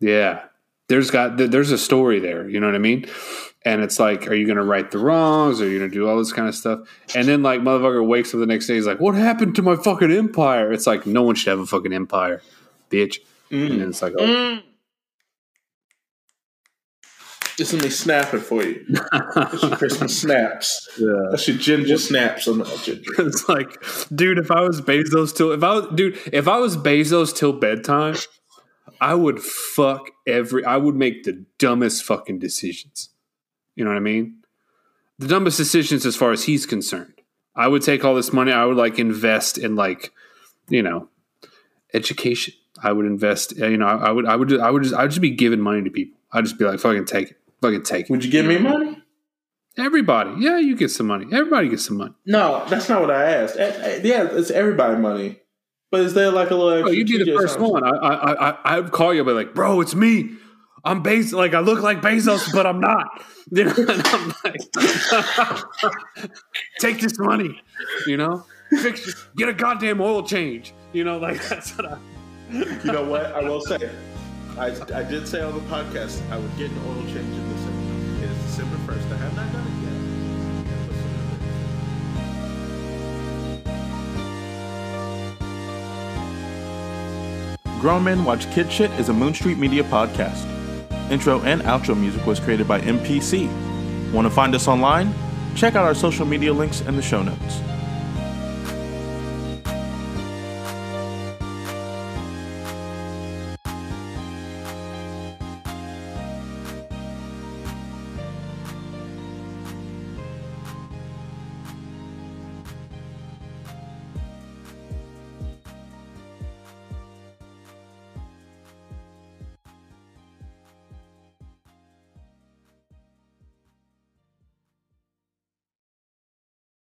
Speaker 3: Yeah, there's got there's a story there. You know what I mean? And it's like, are you going to right the wrongs? Are you going to do all this kind of stuff? And then like motherfucker wakes up the next day, he's like, what happened to my fucking empire? It's like no one should have a fucking empire, bitch. And mm. then it's like, oh, mm.
Speaker 2: Isn't me snapping for you? Christmas snaps.
Speaker 3: yeah.
Speaker 2: That's your ginger snaps on the ginger.
Speaker 3: It's like, dude, if I was Bezos till if I was dude, if I was Bezos till bedtime, I would fuck every I would make the dumbest fucking decisions. You know what I mean? The dumbest decisions as far as he's concerned. I would take all this money, I would like invest in like, you know, education. I would invest, you know, I, I would I would I would just I would just be giving money to people. I'd just be like, fucking take it. Fucking take it.
Speaker 2: Would you give me money?
Speaker 3: Everybody. Yeah, you get some money. Everybody gets some money.
Speaker 2: No, that's not what I asked. Eh, eh, Yeah, it's everybody money. But is there like a little?
Speaker 3: Oh, you'd be the first one. I, I, I, I would call you, I'd be like, bro, it's me. I'm Bezos. Like, I look like Bezos, but I'm not. You know, and I'm like, take this money. You know, fix, get a goddamn oil change. You know, like that's what I.
Speaker 2: You know what? I will say, I, I did say on the podcast I would get an oil change in December. It is December first. I have not done it yet. Grown Men Watch Kid Shit is a Moon Street Media podcast. Intro, and outro music was created by MPC. Want to find us online? Check out our social media links in the show notes.